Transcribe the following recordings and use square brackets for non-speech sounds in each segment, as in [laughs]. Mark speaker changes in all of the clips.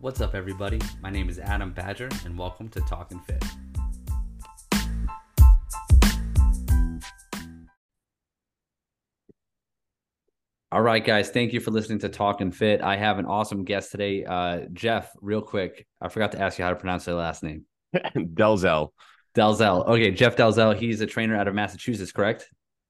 Speaker 1: What's up, everybody? My name is Adam Badger, and welcome to Talking Fit. All right, guys, thank you for listening to Talking Fit. I have an awesome guest today. Uh, Jeff, real quick, I forgot to ask you how to pronounce your last name. [laughs]
Speaker 2: Delzell,
Speaker 1: Dalzell. Okay, Jeff Dalzell. He's a trainer out of Massachusetts, correct?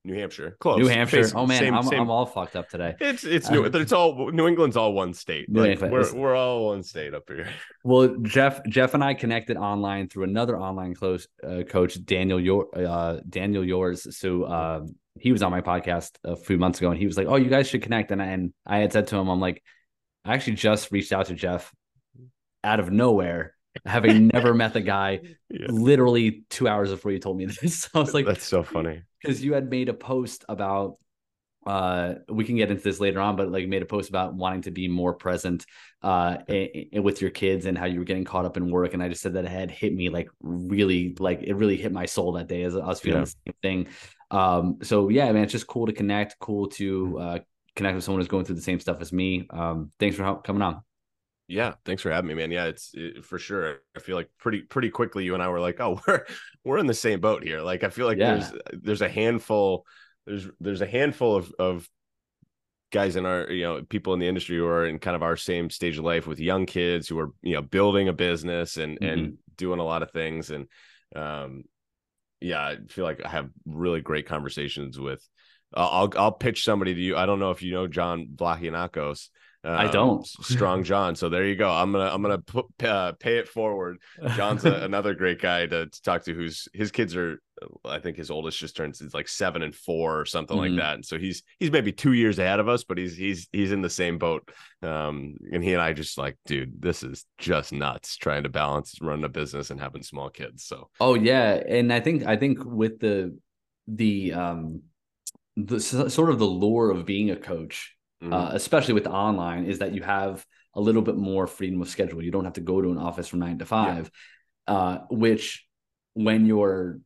Speaker 2: New Hampshire, close.
Speaker 1: New Hampshire.
Speaker 2: Face-
Speaker 1: oh man,
Speaker 2: same-
Speaker 1: I'm,
Speaker 2: same-
Speaker 1: I'm all fucked up today.
Speaker 2: It's it's new. It's all New England's all one state.
Speaker 1: New
Speaker 2: Like,
Speaker 1: England.
Speaker 2: we're we're all one state up here. [laughs]
Speaker 1: Well, Jeff, Jeff and I connected online through another online close uh, coach, Daniel Your, uh, Daniel Yours. So uh, he was on my podcast a few months ago, and he was like, "Oh, you guys should connect." And I, and I had said to him, "I'm like, I actually just reached out to Jeff out of nowhere, having never met the guy. [laughs]
Speaker 2: Yeah.
Speaker 1: Literally two hours before you told me this, [laughs] I was like,
Speaker 2: That's so funny.
Speaker 1: Because you had made a post about uh we can get into this later on but like made a post about wanting to be more present uh with your kids and how you were getting caught up in work and i just said that it had hit me like really like it really hit my soul that day as i was feeling
Speaker 2: Yeah.
Speaker 1: the same thing. Um so yeah man it's just cool to connect cool to uh connect with someone who's going through the same stuff as me. Um thanks for coming on
Speaker 2: Yeah, thanks for having me, man. Yeah, it's it, for sure. I feel like pretty pretty quickly you and I were like, oh, [laughs] we're we're in the same boat here. Like I feel like
Speaker 1: Yeah.
Speaker 2: there's there's a handful there's there's a handful of of guys in our you know people in the industry who are in kind of our same stage of life with young kids who are you know building a business and and doing a lot of things and um yeah i feel like i have really great conversations with I'll I'll I'll pitch somebody to you. I don't know if you know John Vlachianakos.
Speaker 1: I
Speaker 2: um,
Speaker 1: don't.
Speaker 2: Strong John. So there you go. I'm gonna I'm gonna put, uh, pay it forward. John's a, [laughs] another great guy to, to talk to. Who's his kids are. I think his oldest just turned it's like seven and four or something
Speaker 1: Mhm.
Speaker 2: like that. And so he's he's maybe two years ahead of us, but he's he's he's in the same boat. Um, and he and I just like, dude, this is just nuts. Trying to balance running a business and having small kids. So
Speaker 1: Oh yeah, and I think I think with the the um the sort of the lure of being a coach,
Speaker 2: mhm.
Speaker 1: uh, especially with online, is that you have a little bit more freedom of schedule. You don't have to go to an office from nine to five, uh, which when you're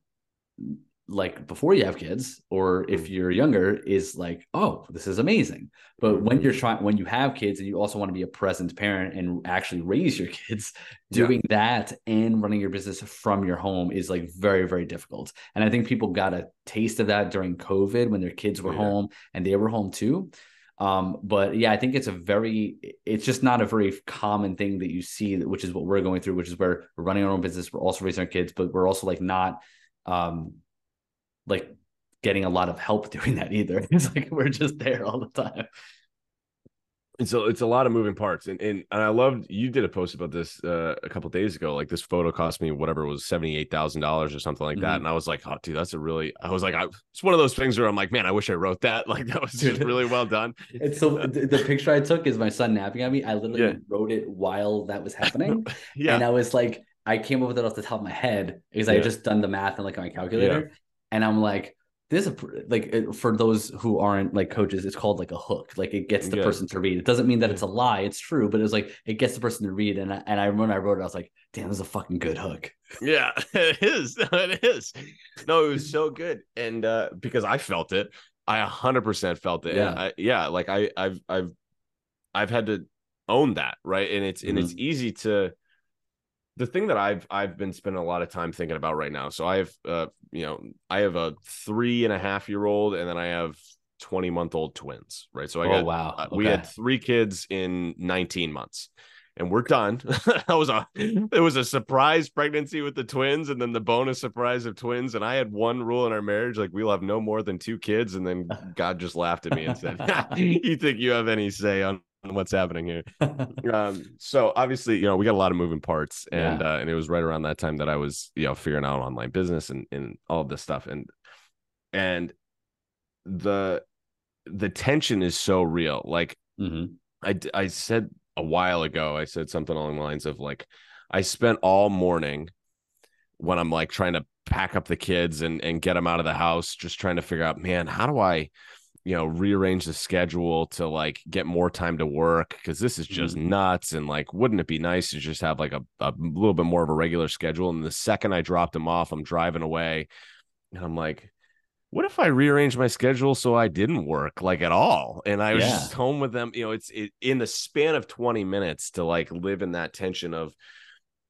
Speaker 1: like before you have kids or if you're younger is like oh this is amazing but when you're trying when you have kids and you also want to be a present parent and actually raise your kids [laughs]
Speaker 2: Yeah.
Speaker 1: doing that and running your business from your home is like very very difficult and i think people got a taste of that during covid when their kids were
Speaker 2: Yeah.
Speaker 1: home and they were home too um but yeah i think it's a very it's just not a very common thing that you see which is what we're going through which is where we're running our own business we're also raising our kids but we're also like not um like getting a lot of help [laughs] doing that either. It's like we're just there all the time
Speaker 2: And so it's a lot of moving parts. And and, and I loved you did a post about this uh, a couple days ago. Like this photo cost me whatever it was seventy eight thousand dollars or something like that. And I was like, oh, dude, that's a really. I was like, I, it's one of those things where I'm like, man, I wish I wrote that. [laughs] Like that was just really well done.
Speaker 1: and so the, the picture i took is my son napping at me i literally
Speaker 2: Yeah.
Speaker 1: wrote it while that was happening [laughs]
Speaker 2: Yeah,
Speaker 1: and I was like, I came up with it off the top of my head because I had just done the math and like on my calculator, and I'm like, this is like for those who aren't like coaches, it's called like a hook. Like it gets the
Speaker 2: Yeah.
Speaker 1: person to read. It doesn't mean that it's a lie. It's true, but it's like it gets the person to read. And I, and I remember I wrote it. I was like, damn, this is a fucking good hook.
Speaker 2: yeah, [laughs] it is. [laughs] It is. No, it was so good, and uh, because I felt it, I hundred percent felt it.
Speaker 1: Yeah.
Speaker 2: I, yeah, like I, I've, I've, I've had to own that, right? And it's and
Speaker 1: Mm-hmm.
Speaker 2: it's easy to. The thing that I've I've been spending a lot of time thinking about right now. So I have, uh, you know, I have a three and a half year old, and then I have twenty month old twins, right? So I
Speaker 1: oh
Speaker 2: got
Speaker 1: wow,
Speaker 2: uh, we had three kids in 19 months and we're done [laughs] that was a it was a surprise pregnancy with the twins and then the bonus surprise of twins and i had one rule in our marriage like we'll have no more than two kids and then [laughs] god just laughed at me and said [laughs] you think you have any say on what's happening here. [laughs] Um so obviously you know we got a lot of moving parts and uh, and it was right around that time that i was you know figuring out online business and and all of this stuff. And and the the tension is so real. Like
Speaker 1: Mhm.
Speaker 2: I said a while ago, I said something along the lines of like, I spent all morning when I'm like trying to pack up the kids and and get them out of the house, just trying to figure out, man, how do I, you know, rearrange the schedule to like get more time to work because this is just mm-hmm. nuts and like, wouldn't it be nice to just have like a a little bit more of a regular schedule? And the second I dropped them off, I'm driving away, and I'm like. what if I rearranged my schedule so I didn't work like at all and I was
Speaker 1: Yeah.
Speaker 2: just home with them? You know, it's it, in the span of 20 minutes to like live in that tension of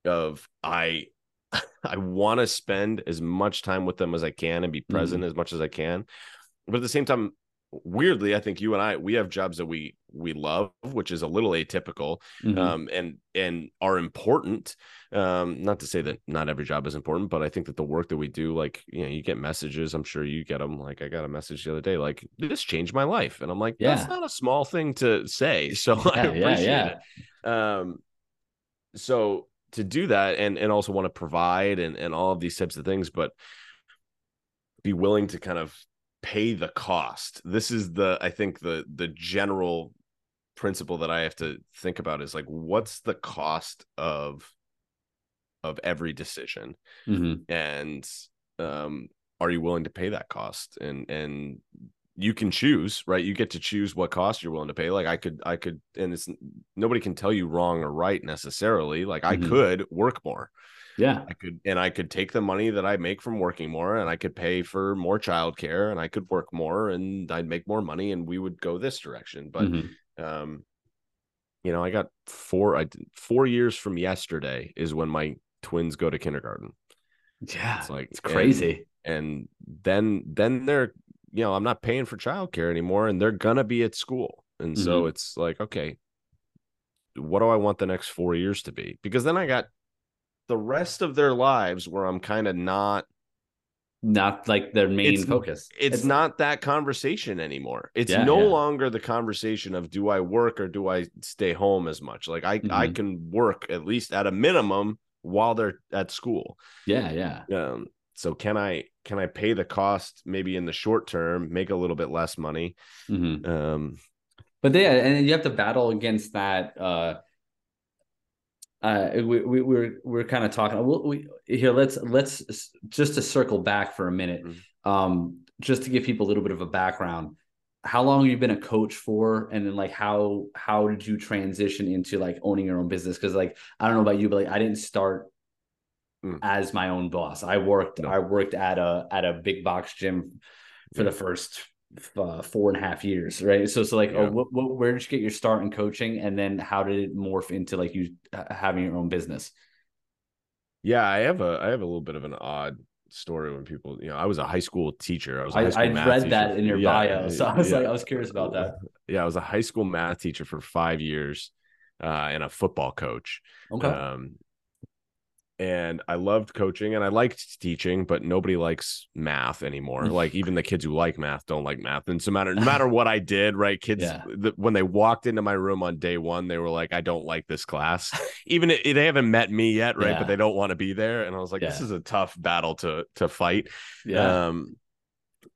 Speaker 2: of I [laughs] I want to spend as much time with them as I can and be present mm-hmm. as much as I can. But at the same time, weirdly, I think you and I we have jobs that we we love, which is a little atypical
Speaker 1: Mhm.
Speaker 2: um, and and are important. Um, not to say that not every job is important, but I think that the work that we do, like you know, you get messages. I'm sure you get them. Like I got a message the other day, like this changed my life, and I'm like,
Speaker 1: Yeah.
Speaker 2: that's not a small thing to say. [laughs] So I
Speaker 1: Yeah, yeah,
Speaker 2: appreciate
Speaker 1: yeah.
Speaker 2: it. Um, so to do that and and also want to provide and and all of these types of things, but be willing to kind of pay the cost. This is the I think the the general principle that I have to think about is like what's the cost of of every decision
Speaker 1: Mhm.
Speaker 2: and um are you willing to pay that cost and and you can choose right you get to choose what cost you're willing to pay like i could i could and it's nobody can tell you wrong or right necessarily like i
Speaker 1: Mhm.
Speaker 2: could work more
Speaker 1: Yeah.
Speaker 2: I could and I could take the money that I make from working more and I could pay for more childcare and I could work more and I'd make more money and we would go this direction. But
Speaker 1: Mhm.
Speaker 2: um you know, I got four I four years from yesterday is when my twins go to kindergarten.
Speaker 1: yeah.
Speaker 2: It's like
Speaker 1: It's crazy.
Speaker 2: And, then then they're you know, I'm not paying for childcare anymore and they're gonna be at school. And so it's like, okay, what do I want the next four years to be? Because then I got the rest of their lives where I'm kind of not
Speaker 1: Not like their main
Speaker 2: It's-
Speaker 1: focus.
Speaker 2: it's, not that conversation anymore. It's
Speaker 1: Yeah,
Speaker 2: no
Speaker 1: yeah.
Speaker 2: longer the conversation of do I work or do I stay home as much. Like I I
Speaker 1: Mhm.
Speaker 2: can work at least at a minimum while they're at school.
Speaker 1: Yeah. Yeah.
Speaker 2: Um so can I can I pay the cost maybe in the short term, make a little bit less money?
Speaker 1: Mhm.
Speaker 2: Um
Speaker 1: But yeah, and you have to battle against that. Uh, uh, we we we're we're kind of talking. We'll, we here. Let's let's just to circle back for a minute.
Speaker 2: Mhm.
Speaker 1: Um, just to give people a little bit of a background. How long have you been a coach for, and then like how how did you transition into like owning your own business? Because like I don't know about you, but like I didn't start
Speaker 2: Mm.
Speaker 1: as my own boss. I worked
Speaker 2: No.
Speaker 1: I worked at a at a big box gym for the first uh, four and a half years, right? So, so like,
Speaker 2: Yeah.
Speaker 1: oh, what, what, where did you get your start in coaching, and then how did it morph into like you uh, having your own business?
Speaker 2: yeah, I have a I have a little bit of an odd story when people, you know, I was a high school teacher. I was a
Speaker 1: I,
Speaker 2: high school
Speaker 1: I read
Speaker 2: teacher
Speaker 1: that in your
Speaker 2: yeah,
Speaker 1: bio, so I was
Speaker 2: yeah.
Speaker 1: like, I was curious about that.
Speaker 2: Yeah, I was a high school math teacher for five years uh, and a football coach.
Speaker 1: Okay,
Speaker 2: Um, and I loved coaching and I liked teaching, but nobody likes math anymore. like even the kids who like math don't like math. And so matter [laughs] no matter what I did, right? Kids
Speaker 1: Yeah.
Speaker 2: the, when they walked into my room on day one, they were like, "I don't like this class." [laughs] even if they haven't met me yet, right?
Speaker 1: Yeah.
Speaker 2: But they don't want to be there. And I was like, "This is a tough battle to to fight."
Speaker 1: yeah,
Speaker 2: Um,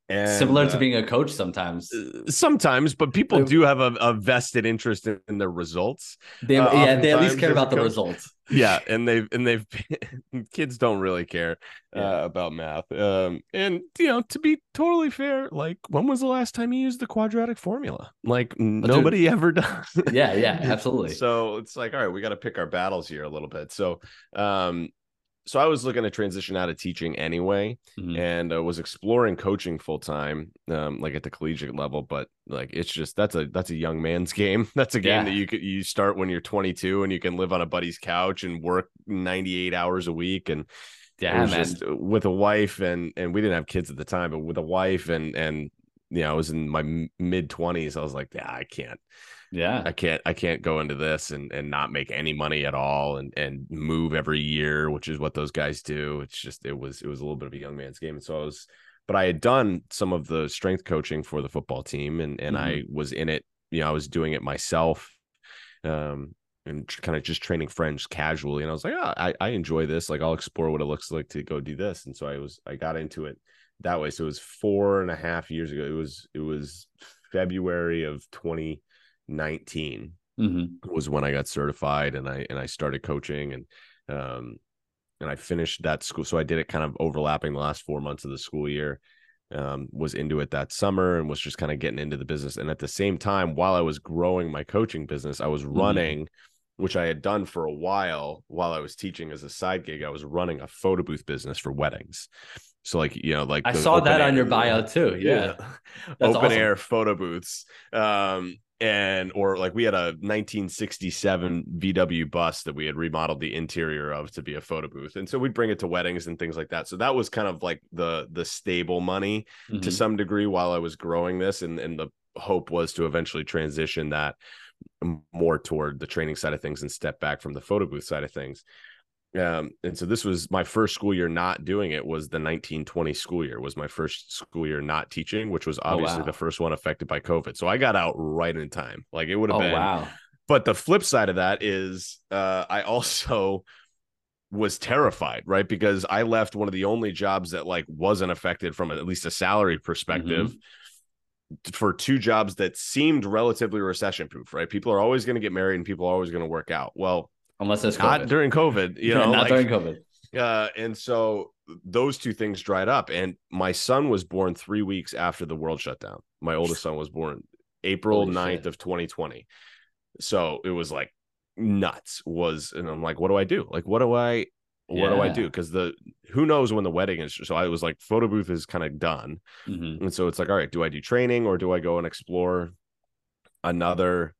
Speaker 2: and,
Speaker 1: similar to
Speaker 2: uh,
Speaker 1: being a coach sometimes.
Speaker 2: sometimes, but people
Speaker 1: Uh,
Speaker 2: do have a, a vested interest in, in the results.
Speaker 1: They,
Speaker 2: uh,
Speaker 1: yeah, they at least care about the
Speaker 2: coach-
Speaker 1: results.
Speaker 2: Yeah and they've and they've [laughs] kids don't really care
Speaker 1: Yeah.
Speaker 2: uh, about math um and you know to be totally fair like when was the last time you used the quadratic formula like nobody ever [laughs] does
Speaker 1: Yeah, yeah, absolutely.
Speaker 2: so it's like all right we got to pick our battles here a little bit so um so i was looking to transition out of teaching anyway
Speaker 1: Mhm.
Speaker 2: and uh, was exploring coaching full time um like at the collegiate level but like it's just that's a that's a young man's [laughs] game that's a game
Speaker 1: Yeah.
Speaker 2: that you could you start when you're 22 and you can live on a buddy's couch and work 98 hours a week and
Speaker 1: Yeah,
Speaker 2: just with a wife and and we didn't have kids at the time but with a wife and and you know i was in my mid 20s i was like yeah i can't
Speaker 1: yeah,
Speaker 2: I can't I can't go into this and and not make any money at all and and move every year, which is what those guys do. It's just it was it was a little bit of a young man's game. And so I was but I had done some of the strength coaching for the football team and and I was in it, you know, I was doing it myself. Um and kind of just training friends casually. And I was like, oh, I, I enjoy this. Like I'll explore what it looks like to go do this. And so I was I got into it that way. So it was four and a half years ago. It was it was February of 2019
Speaker 1: hmm
Speaker 2: was when I got certified and I and I started coaching and um and I finished that school. So I did it kind of overlapping the last four months of the school year. Um, was into it that summer and was just kind of getting into the business. And at the same time, while I was growing my coaching business, I was running which I had done for a while while I was teaching as a side gig. I was running a photo booth business for weddings. So like you know, like
Speaker 1: I saw that on your bio too. Yeah,
Speaker 2: yeah. open awesome. air photo booths. Um, and or like we had a 1967 VW bus that we had remodeled the interior of to be a photo booth, and so we'd bring it to weddings and things like that. So that was kind of like the the stable money mm-hmm. to some degree while I was growing this, and and the hope was to eventually transition that more toward the training side of things and step back from the photo booth side of things. Um, and so this was my first school year not doing it was the 1920 school year was my first school year not teaching, which was obviously oh, wow. the first one affected by COVID. So I got out right in time. Like it would have oh, been wow. But the flip side of that is uh, I also was terrified, right? Because I left one of the only jobs that like wasn't affected from at least a salary perspective. Mm-hmm for two jobs that seemed relatively recession proof, right? People are always going to get married and people are always going to work out. Well,
Speaker 1: unless it's
Speaker 2: not during COVID, you [laughs] know,
Speaker 1: not like, during COVID.
Speaker 2: Uh, and so those two things dried up. And my son was born three weeks after the world shut down. My oldest son was born April Holy 9th shit. of 2020. So it was like nuts was and I'm like, what do I do? Like, what do I what yeah. do I do? Because the who knows when the wedding is. So I was like, photo booth is kind of done. Mm-hmm. And so it's like, all right, do I do training or do I go and explore another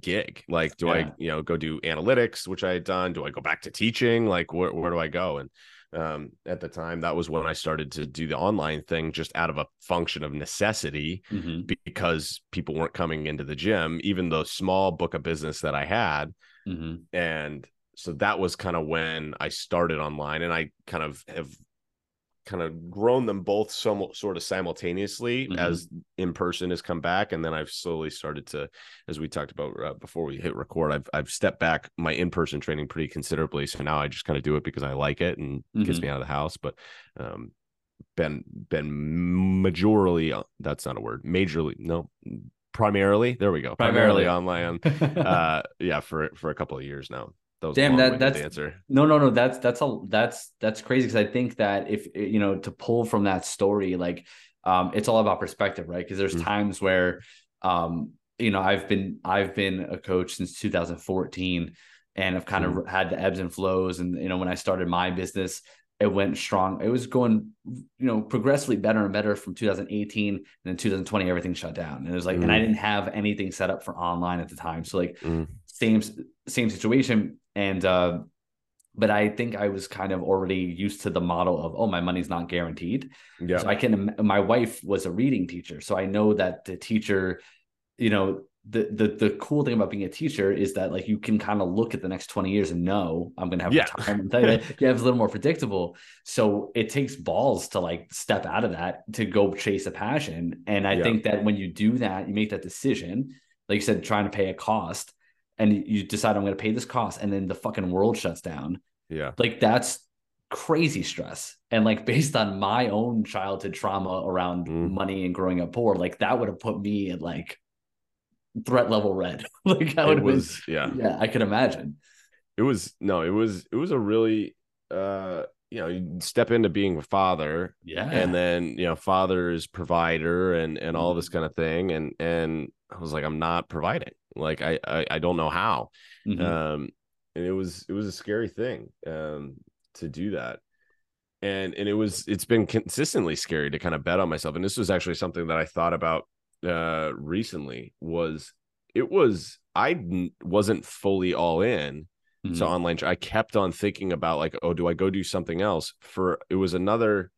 Speaker 2: gig? Like, do yeah. I, you know, go do analytics, which I had done? Do I go back to teaching? Like, where, where do I go? And um, at the time, that was when I started to do the online thing just out of a function of necessity mm-hmm. because people weren't coming into the gym, even the small book of business that I had. Mm-hmm. And so that was kind of when I started online, and I kind of have kind of grown them both somewhat sort of simultaneously mm-hmm. as in person has come back and then I've slowly started to as we talked about uh, before we hit record I've I've stepped back my in-person training pretty considerably so now I just kind of do it because I like it and mm-hmm. gets me out of the house but um been been majorly uh, that's not a word majorly no primarily there we go primarily, primarily online [laughs] uh yeah for for a couple of years now
Speaker 1: that Damn, that that's answer. No, no, no. That's that's a that's that's crazy because I think that if you know to pull from that story, like um, it's all about perspective, right? Because there's mm-hmm. times where um, you know, I've been I've been a coach since 2014 and I've kind mm-hmm. of had the ebbs and flows. And you know, when I started my business, it went strong. It was going, you know, progressively better and better from 2018. And then 2020, everything shut down. And it was like, mm. and I mm. didn't have anything set up for online at the time. So like mm. same same situation. And uh, but I think I was kind of already used to the model of, oh, my money's not guaranteed. Yeah. So I can my wife was a reading teacher. So I know that the teacher, you know, the the the cool thing about being a teacher is that like you can kind of look at the next 20 years and know I'm gonna have yeah. time. yeah, it's a little more predictable. So it takes balls to like step out of that to go chase a passion. And I yeah. think that when you do that, you make that decision, like you said, trying to pay a cost, and you decide I'm gonna pay this cost, and then the fucking world shuts down.
Speaker 2: Yeah.
Speaker 1: Like that's crazy stress. And like based on my own childhood trauma around mm. money and growing up poor, like that would have put me at like threat level red. [laughs] like how it was, been, yeah, yeah, I could imagine.
Speaker 2: It was no, it was it was a really uh you know you step into being a father
Speaker 1: yeah
Speaker 2: and then you know father's provider and and all this mm-hmm. kind of thing and and i was like i'm not providing like i i, I don't know how mm-hmm. um and it was it was a scary thing um to do that and and it was it's been consistently scary to kind of bet on myself and this was actually something that i thought about uh recently was it was I wasn't fully all in mm-hmm. to online. I kept on thinking about like, oh, do I go do something else? For it was another,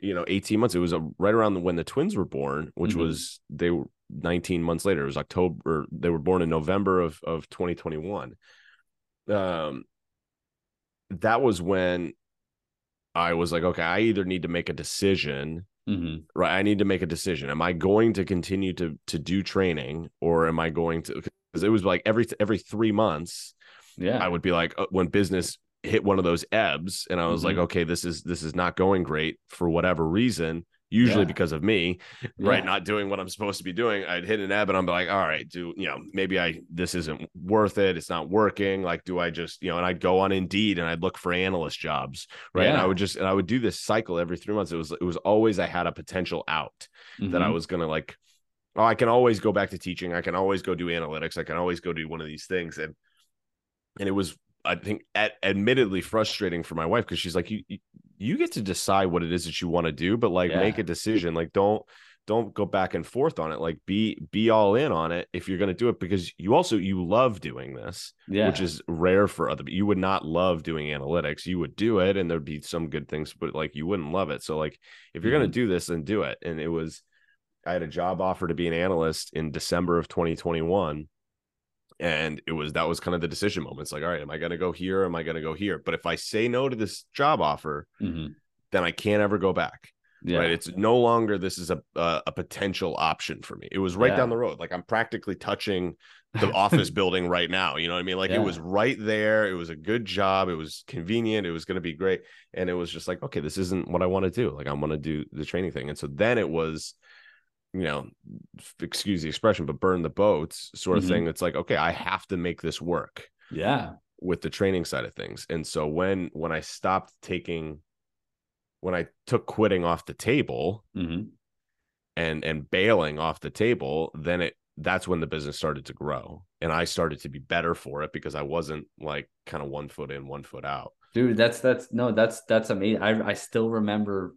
Speaker 2: you know, 18 months. It was a, right around when the twins were born, which mm-hmm. was they were 19 months later. It was October. They were born in November of of 2021. Um, that was when I was like, okay, I either need to make a decision Mm-hmm. Right. I need to make a decision. Am I going to continue to to do training or am I going to because it was like every every three months,
Speaker 1: yeah,
Speaker 2: I would be like uh, when business hit one of those ebbs and I was mm-hmm. like, okay, this is this is not going great for whatever reason usually yeah. because of me, right? Yeah. Not doing what I'm supposed to be doing. I'd hit an ebb and I'm like, all right, do you know, maybe I this isn't worth it. It's not working. Like, do I just, you know, and I'd go on Indeed and I'd look for analyst jobs, right? Yeah. And I would just and I would do this cycle every three months. It was it was always I had a potential out mm-hmm. that I mm-hmm. was gonna like oh, I can always go back to teaching. I can always go do analytics. I can always go do one of these things. And and it was, I think, at, admittedly frustrating for my wife because she's like, you you get to decide what it is that you want to do, but like
Speaker 1: Yeah.
Speaker 2: make a decision. Like don't don't go back and forth on it. Like be be all in on it if you're going to do it because you also you love doing this
Speaker 1: Yeah.
Speaker 2: which is rare for other you would not love doing analytics you would do it and there'd be some good things but like you wouldn't love it so like if you're going to mm-hmm. do this then do it and it was i had a job offer to be an analyst in december of 2021 and it was that was kind of the decision moment it's like all right am i going to go here or am i going to go here but if i say no to this job offer
Speaker 1: Mhm.
Speaker 2: then i can't ever go back
Speaker 1: Yeah.
Speaker 2: right it's no longer this is a a, a potential option for me it was right
Speaker 1: Yeah.
Speaker 2: down the road like i'm practically touching the [laughs] office building right now you know what i mean like
Speaker 1: Yeah.
Speaker 2: it was right there it was a good job it was convenient it was going to be great and it was just like okay this isn't what i want to do like i want to do the training thing and so then it was you know excuse the expression but burn the boats sort of
Speaker 1: Mhm.
Speaker 2: thing it's like okay i have to make this work
Speaker 1: yeah.
Speaker 2: with the training side of things. And so when when I stopped taking when I took quitting off the table
Speaker 1: Mhm.
Speaker 2: and and bailing off the table, then it that's when the business started to grow. And I started to be better for it because I wasn't like kind of one foot in, one foot out.
Speaker 1: Dude, that's that's no, that's that's amazing. I I still remember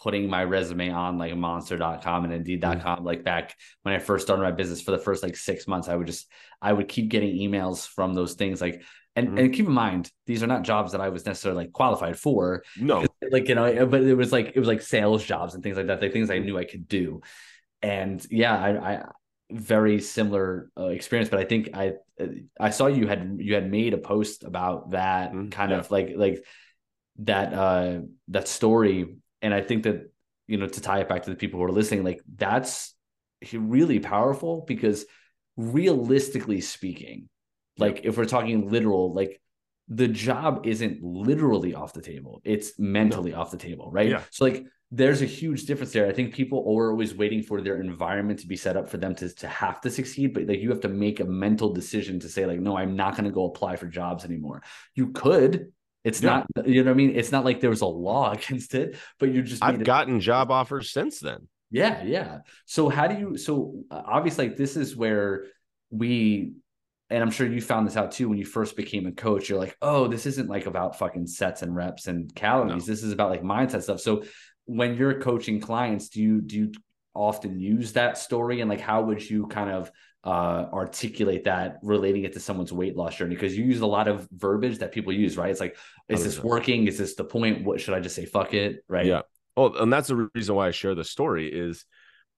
Speaker 1: putting my resume on like monster.com and indeed.com like back when I first started my business for the first like six months. I would just I would keep getting emails from those things like and
Speaker 2: Mhm.
Speaker 1: and keep in mind these are not jobs that I was necessarily like qualified for.
Speaker 2: No,
Speaker 1: Like you know, but it was like it was like sales jobs and things like that, like things I knew I could do. And yeah, I, I very similar uh, experience, but I think I I saw you had you had made a post about that
Speaker 2: Mhm,
Speaker 1: kind
Speaker 2: yeah.
Speaker 1: of like like that uh that story and i think that you know to tie it back to the people who are listening like that's really powerful because realistically speaking like if we're talking literal like the job isn't literally off the table. It's mentally off the table right?
Speaker 2: Yeah.
Speaker 1: so like there's a huge difference there. I think people are always waiting for their environment to be set up for them to, to have to succeed but like you have to make a mental decision to say like no i'm not going to go apply for jobs anymore. You could it's
Speaker 2: Yeah.
Speaker 1: not you know what i mean it's not like there was a law [laughs] against it but you just
Speaker 2: I've gotten [laughs] job offers since then.
Speaker 1: yeah, yeah. So how do you? So uh, obviously, like this is where we, and I'm sure you found this out too when you first became a coach. You're like, oh, this isn't like about fucking sets and reps and calories. This is about like mindset stuff. So when you're coaching clients, do you do you often use that story and like how would you kind of uh articulate that relating it to someone's weight loss journey because you use a lot of verbiage that people use right it's like is this
Speaker 2: 100%.
Speaker 1: working is this the point what should i just say fuck it right
Speaker 2: Yeah. Oh, and that's the reason why I share the story is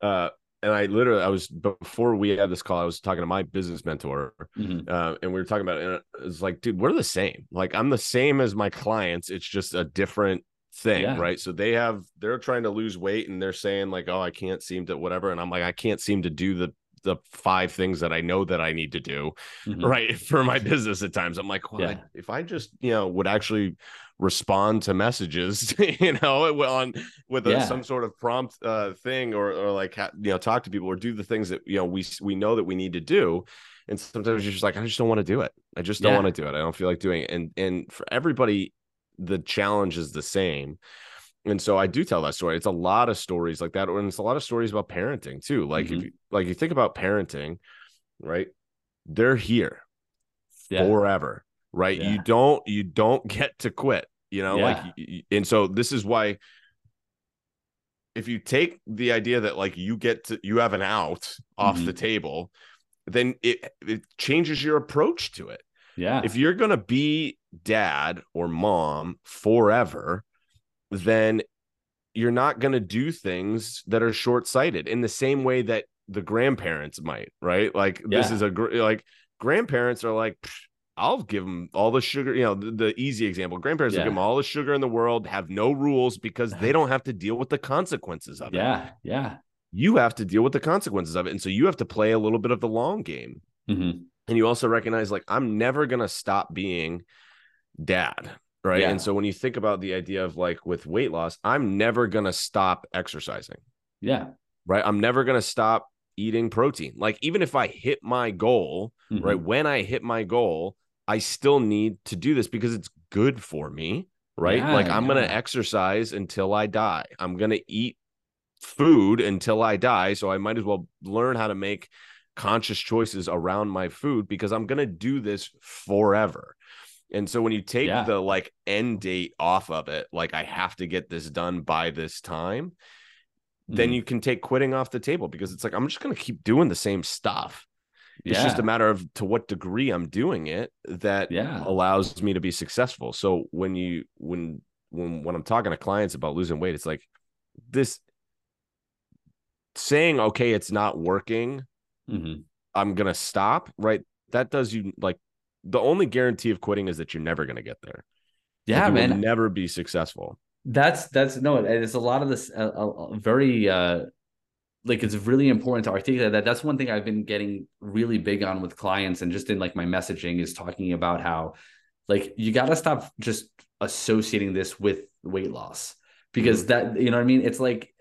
Speaker 2: uh and I literally I was before we had this call, I was talking to my business mentor,
Speaker 1: Mhm.
Speaker 2: uh, and we were talking about it. It's like, dude, we're the same. Like I'm the same as my clients. It's just a different thing,
Speaker 1: Yeah.
Speaker 2: right? So they have they're trying to lose weight and they're saying like, oh, I can't seem to whatever, and I'm like, I can't seem to do the the five things that I know that I need to do
Speaker 1: Mhm.
Speaker 2: right [laughs] for my business at times i'm like well
Speaker 1: Yeah.
Speaker 2: I- if i just you know would actually respond to messages [laughs] you know on with a,
Speaker 1: Yeah.
Speaker 2: some sort of prompt uh thing or or like you know talk to people or do the things that you know we we know that we need to do and sometimes you're just like i just don't want to do it i just don't
Speaker 1: Yeah.
Speaker 2: want to do it i don't feel like doing it and and for everybody the challenge is the same and so I do tell that story. It's a lot of stories like that, and it's a lot of stories about parenting too. Like if
Speaker 1: Mhm.
Speaker 2: you like you think about parenting, right? They're here
Speaker 1: Yeah.
Speaker 2: forever, right?
Speaker 1: Yeah.
Speaker 2: You don't you don't get to quit, you know, like
Speaker 1: Yeah.
Speaker 2: y- and so this is why if you take the idea that like you get to you have an out off
Speaker 1: Mhm.
Speaker 2: the table, then it it changes your approach to it
Speaker 1: yeah
Speaker 2: if you're going to be dad or mom forever, then you're not going to do things that are short-sighted in the same way that the grandparents might, right? Like this is a gr- like grandparents are like I'll give them all the sugar, you know, the, the easy example. Grandparents will
Speaker 1: Yeah.
Speaker 2: give them all the sugar in the world, have no rules because they don't have to deal with the consequences of it.
Speaker 1: yeah yeah
Speaker 2: You have to deal with the consequences of it. And so you have to play a little bit of the long game
Speaker 1: Mhm.
Speaker 2: and you also recognize like i'm never going to stop being dad right
Speaker 1: Yeah.
Speaker 2: and so when you think about the idea of like with weight loss i'm never going to stop exercising
Speaker 1: yeah
Speaker 2: right i'm never going to stop eating protein like even if i hit my goal
Speaker 1: Mhm.
Speaker 2: right when i hit my goal i still need to do this because it's good for me right
Speaker 1: Yeah,
Speaker 2: like i'm going to exercise until i die i'm going to eat food until I die. So I might as well learn how to make conscious choices around my food because I'm going to do this forever. And so when you take yeah. the like end date off of it, like I have to get this done by this time, mm. then you can take quitting off the table because it's like I'm just going to keep doing the same stuff. It's just a matter of to what degree I'm doing it that yeah. allows me to be successful. So when you when when when I'm talking to clients about losing weight, it's like this saying okay, it's not working. Mm-hmm. I'm gonna stop. Right? That does you like the only guarantee of quitting is that you're never gonna get there.
Speaker 1: Yeah, like man.
Speaker 2: never be successful.
Speaker 1: That's that's no. It's a lot of this. Uh, uh, very uh like it's really important to articulate that that's one thing i've been getting really big on with clients and just in like my messaging is talking about how like you got to stop just associating this with weight loss because mm-hmm. that you know what i mean it's like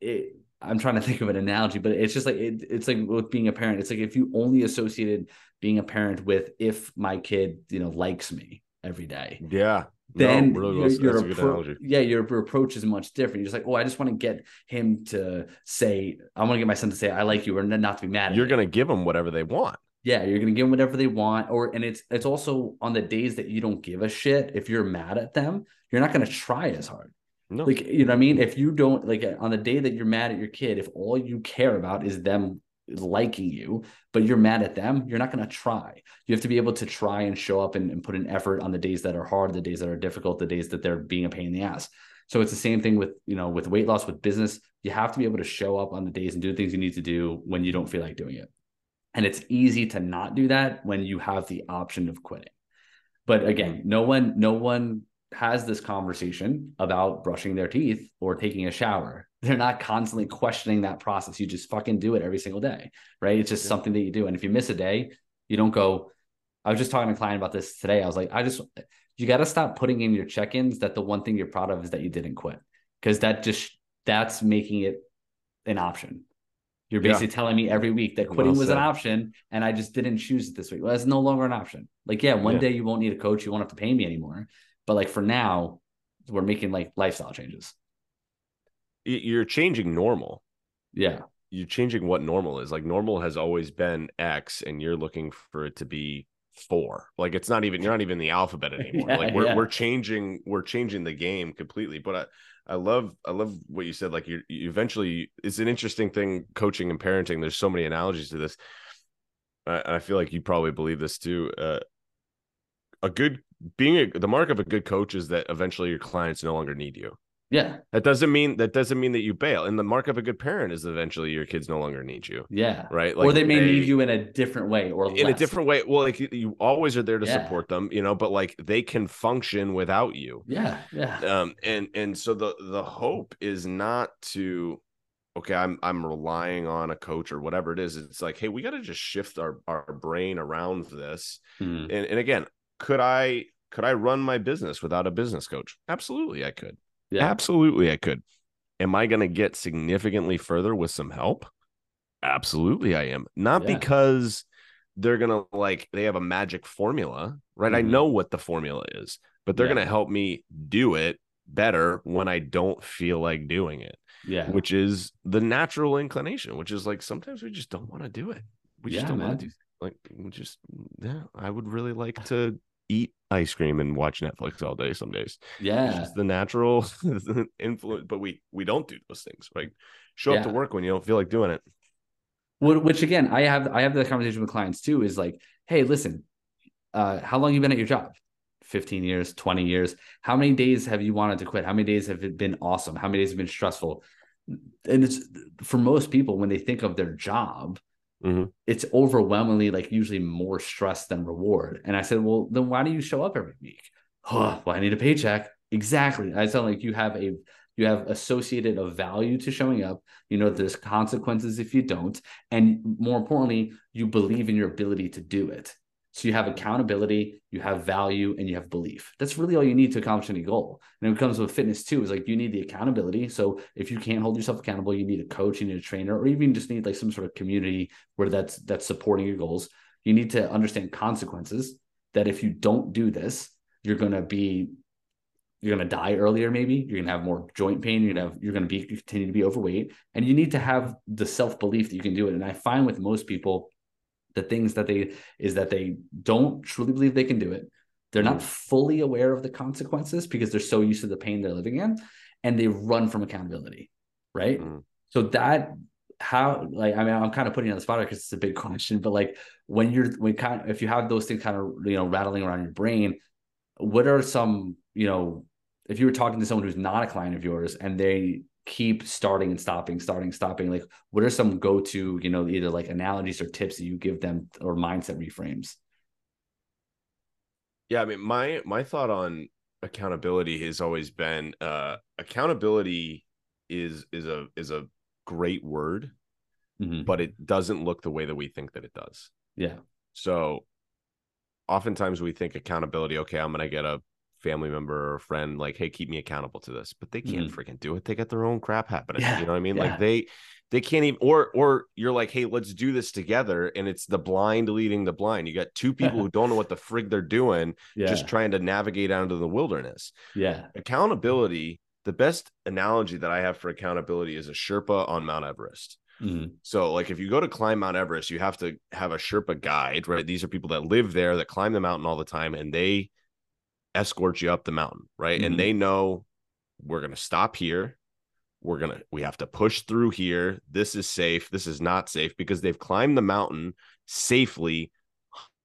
Speaker 1: it, i'm trying to think of an analogy but it's just like it, it's like with being a parent it's like if you only associated being a parent with if my kid you know likes me every day
Speaker 2: yeah.
Speaker 1: Then no, really your, your appro- yeah your approach is much different. You're just like oh i just want to get him to say i want to get my son to say i like you or not to be mad
Speaker 2: you're going to give them whatever they want.
Speaker 1: Yeah you're going to give them whatever they want or and it's it's also on the days that you don't give a shit if you're mad at them you're not going to try as hard no. like you know what i mean if you don't like on the day that you're mad at your kid if all you care about is them liking you, but you're mad at them, you're not going to try. You have to be able to try and show up and, and, put an effort on the days that are hard, the days that are difficult, the days that they're being a pain in the ass. So it's the same thing with, you know, with weight loss, with business. You have to be able to show up on the days and do things you need to do when you don't feel like doing it. And it's easy to not do that when you have the option of quitting. But again, mm-hmm. no one, no one has this conversation about brushing their teeth or taking a shower. [laughs] They're not constantly questioning that process. You just fucking do it every single day, right? It's just yeah. something that you do. And if you miss a day, you don't go. I was just talking to a client about this today. I was like, I just, you got to stop putting in your check ins that the one thing you're proud of is that you didn't quit because that just, that's making it an option. You're basically yeah. telling me every week that quitting well was an option and I just didn't choose it this week. Well, that's no longer an option. Like, yeah, one yeah. day you won't need a coach. You won't have to pay me anymore. But like for now, we're making like lifestyle changes.
Speaker 2: You're changing normal.
Speaker 1: Yeah.
Speaker 2: You're changing what normal is. Like normal has always been X and you're looking for it to be four. Like it's not even you're not even the alphabet [laughs] anymore. yeah, like we're yeah. we're changing we're changing the game completely. But I I love I love what you said. Like you you eventually it's an interesting thing coaching and parenting. There's so many analogies to this. I, I feel like you probably believe this too. Uh, a good being a, the mark of a good coach is that eventually your clients no longer need you.
Speaker 1: Yeah.
Speaker 2: That doesn't mean that doesn't mean that you bail. And the mark of a good parent is eventually your kids no longer need you.
Speaker 1: Yeah.
Speaker 2: Right.
Speaker 1: Like or they may they, need you in a different way or
Speaker 2: in less. a different way. Well, like you always are there to yeah. support them, you know, but like they can function without you.
Speaker 1: Yeah. Yeah.
Speaker 2: Um, and and so the the hope is not to okay, I'm I'm relying on a coach or whatever it is. It's like, hey, we got to just shift our our brain around this. Mm. And and again, could I could I run my business without a business coach? Absolutely, I could. Yeah. Absolutely, I could. Am I going to get significantly further with some help? Absolutely, I am. Not yeah. because they're going to like, they have a magic formula, right? Mm-hmm. I know what the formula is, but they're yeah. going to help me do it better when I don't feel like doing it.
Speaker 1: Yeah.
Speaker 2: Which is the natural inclination, which is like sometimes we just don't want to do it. We just don't want to do it. like we just yeah, I would really like to eat ice cream and watch Netflix all day some days.
Speaker 1: Yeah.
Speaker 2: It's the natural [laughs] influence, but we we don't do those things, right? Show yeah. up to work when you don't feel like doing it.
Speaker 1: Which again, I have I have the conversation with clients too, is like, hey, listen, uh, how long you been at your job? 15 years, 20 years. How many days have you wanted to quit? How many days have it been awesome? How many days have been stressful? And it's for most people, when they think of their job, mm-hmm. it's overwhelmingly like usually more stress than reward. And I said, well, then why do you show up every week? Oh, well, I need a paycheck. Exactly. I sound like you have a you have associated a value to showing up. You know there's consequences if you don't, and more importantly, you believe in your ability to do it. So you have accountability, you have value, and you have belief. That's really all you need to accomplish any goal. And it comes with fitness too. Is like you need the accountability. So if you can't hold yourself accountable, you need a coach, you need a trainer, or even just need like some sort of community where that's that's supporting your goals. You need to understand consequences. That if you don't do this, you're to be you're gonna die earlier. Maybe you're gonna have more joint pain. You're gonna have you're gonna be continue to be overweight, and you need to have the self belief that you can do it. And I find with most people, the things that they is that they don't truly believe they can do it. They're not fully aware of the consequences because they're so used to the pain they're living in, and they run from accountability. Right. Mm. So that how like I mean I'm kind of putting you on the spot because it's a big [laughs] question, but like when you're when kind of, if you have those things kind of you know rattling around your brain, what are some you know if you were talking to someone who's not a client of yours and they keep starting and stopping, starting, stopping, like what are some go to you know either like analogies or tips that you give them or mindset reframes?
Speaker 2: Yeah, I mean my my thought on accountability has always been uh accountability is is a is a great word, mm-hmm. but it doesn't look the way that we think that it does.
Speaker 1: Yeah.
Speaker 2: So oftentimes we think accountability, okay, I'm going to get a family member or friend like, hey, keep me accountable to this, but they can't mm-hmm. freaking do it. They got their own crap happening. Yeah. You know what I mean? Yeah. Like they, they can't even, or, or you're like, hey, let's do this together. And it's the blind leading the blind. You got two people who [laughs] don't know what the frig they're doing, yeah. just trying to navigate out into the wilderness.
Speaker 1: Yeah.
Speaker 2: Accountability the best analogy that I have for accountability is a Sherpa on Mount Everest. Mm-hmm. So, like, if you go to climb Mount Everest, you have to have a Sherpa guide, right? These are people that live there, that climb the mountain all the time, and they escort you up the mountain, right? Mm-hmm. And they know we're going to stop here. We're going to, we have to push through here. This is safe. This is not safe because they've climbed the mountain safely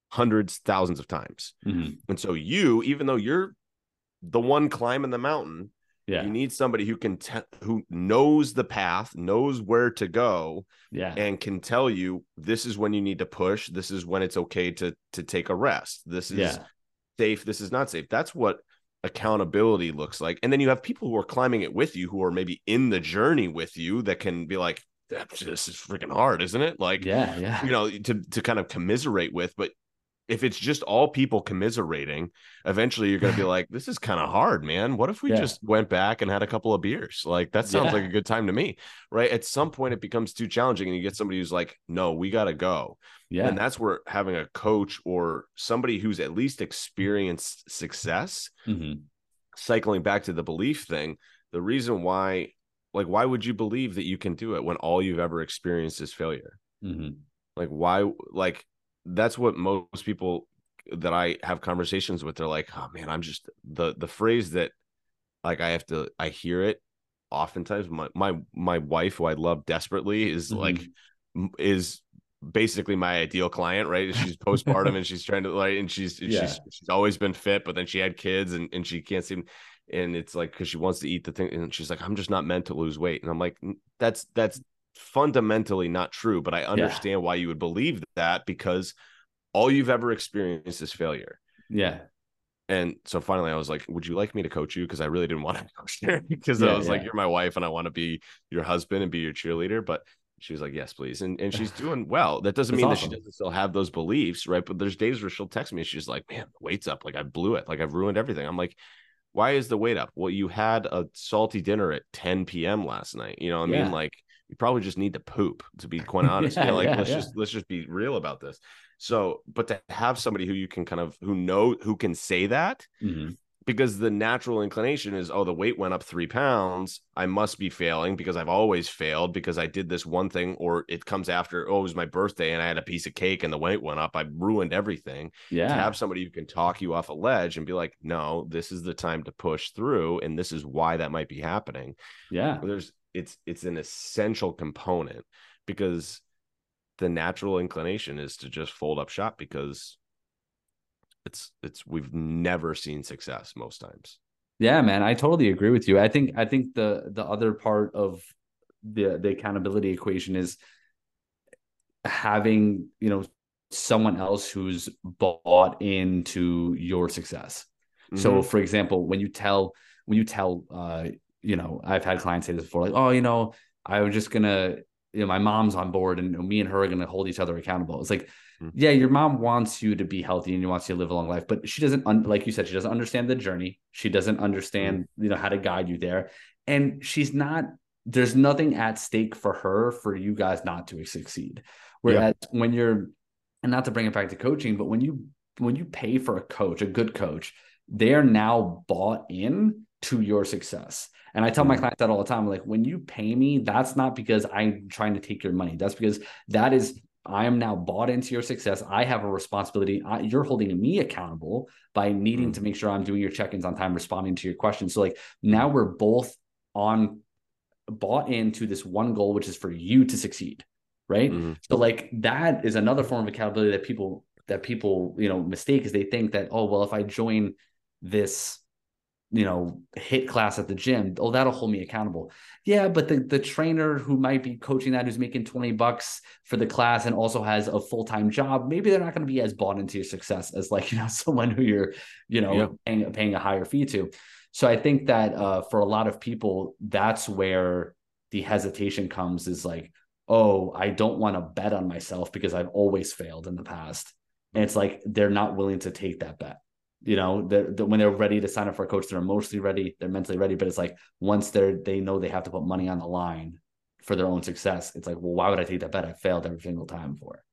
Speaker 2: hundreds, thousands of times. Mm-hmm. And so, you, even though you're the one climbing the mountain,
Speaker 1: yeah.
Speaker 2: You need somebody who can te- who knows the path, knows where to go,
Speaker 1: yeah,
Speaker 2: and can tell you this is when you need to push, this is when it's okay to to take a rest. This is yeah. Safe, this is not safe. That's what accountability looks like. And then you have people who are climbing it with you who are maybe in the journey with you that can be like this is freaking hard, isn't it? Like,
Speaker 1: yeah, yeah,
Speaker 2: you know, to to kind of commiserate with, but if it's just all people commiserating, eventually you're going to be [laughs] like, this is kind of hard, man. What if we yeah. just went back and had a couple of beers? Like, that sounds yeah. like a good time to me. Right. At some point, it becomes too challenging, and you get somebody who's like, no, we got to go.
Speaker 1: Yeah.
Speaker 2: And that's where having a coach or somebody who's at least experienced success, mm-hmm. cycling back to the belief thing, the reason why, like, why would you believe that you can do it when all you've ever experienced is failure? Mm-hmm. Like, why, like, that's what most people that I have conversations with, they're like, oh man, I'm just the the phrase that like I have to I hear it oftentimes. My my my wife, who I love desperately, is mm-hmm. like is basically my ideal client, right? She's postpartum and she's trying to like and she's yeah. she's she's always been fit, but then she had kids and, and she can't seem and it's like because she wants to eat the thing and she's like, I'm just not meant to lose weight. And I'm like, that's that's fundamentally not true, but I understand yeah. why you would believe that because all you've ever experienced is failure.
Speaker 1: Yeah.
Speaker 2: And so finally I was like, Would you like me to coach you? Because I really didn't want to [laughs] coach her because yeah, I was yeah. like, You're my wife and I want to be your husband and be your cheerleader. But she was like, Yes, please. And and she's [laughs] doing well. That doesn't That's mean awesome. that she doesn't still have those beliefs, right? But there's days where she'll text me and she's like, Man, the weight's up. Like I blew it. Like I've ruined everything. I'm like, why is the weight up? Well, you had a salty dinner at 10 p.m. last night. You know, what I mean, like you probably just need to poop to be quite [laughs] honest. Yeah, you know, like yeah, let's yeah. just let's just be real about this. So but to have somebody who you can kind of who know who can say that mm-hmm. because the natural inclination is oh the weight went up three pounds. I must be failing because i've always failed because i did this one thing or it comes after oh it was my birthday and i had a piece of cake and the weight went up. I ruined everything.
Speaker 1: Yeah.
Speaker 2: to have somebody who can talk you off a ledge and be like no this is the time to push through and this is why that might be happening.
Speaker 1: Yeah.
Speaker 2: There's it's it's an essential component because the natural inclination is to just fold up shop because it's it's we've never seen success most times.
Speaker 1: Yeah man i totally agree with you. I think i think the the other part of the the accountability equation is having you know someone else who's bought into your success. Mm-hmm. so for example when you tell when you tell uh you know, I've had clients say this before, like, oh, you know, I was just gonna, you know, my mom's on board and me and her are gonna hold each other accountable. It's like, mm-hmm. yeah, your mom wants you to be healthy and you wants you to live a long life, but she doesn't, un- like you said, she doesn't understand the journey. She doesn't understand, mm-hmm. you know, how to guide you there, and she's not. There's nothing at stake for her for you guys not to succeed. Whereas yeah. when you're, and not to bring it back to coaching, but when you when you pay for a coach, a good coach, they are now bought in to your success. And I tell my
Speaker 2: Mhm.
Speaker 1: clients that all the time. Like when you pay me, that's not because I'm trying to take your money. That's because that is I am now bought into your success. I have a responsibility. I, you're holding me accountable by needing
Speaker 2: Mhm.
Speaker 1: to make sure I'm doing your check-ins on time, responding to your questions. So like now we're both on bought into this one goal, which is for you to succeed. Right.
Speaker 2: Mhm.
Speaker 1: So like that is another form of accountability that people that people you know mistake is they think that oh well if I join this you know HIIT class at the gym oh that'll hold me accountable. Yeah but the the trainer who might be coaching that who's making 20 bucks for the class and also has a full-time job maybe they're not going to be as bought into your success as like [laughs] you know someone who you're you know
Speaker 2: Yeah.
Speaker 1: paying, paying a higher fee to. So i think that uh, for a lot of people that's where the hesitation comes is like oh i don't want to bet on myself because i've always failed in the past. And it's like they're not willing to take that bet you know they're, they're- when they're ready to sign up for a coach they're emotionally ready they're mentally ready but it's like once they're they know they have to put money on the line for their own success it's like well why would i take that bet? I failed every single time for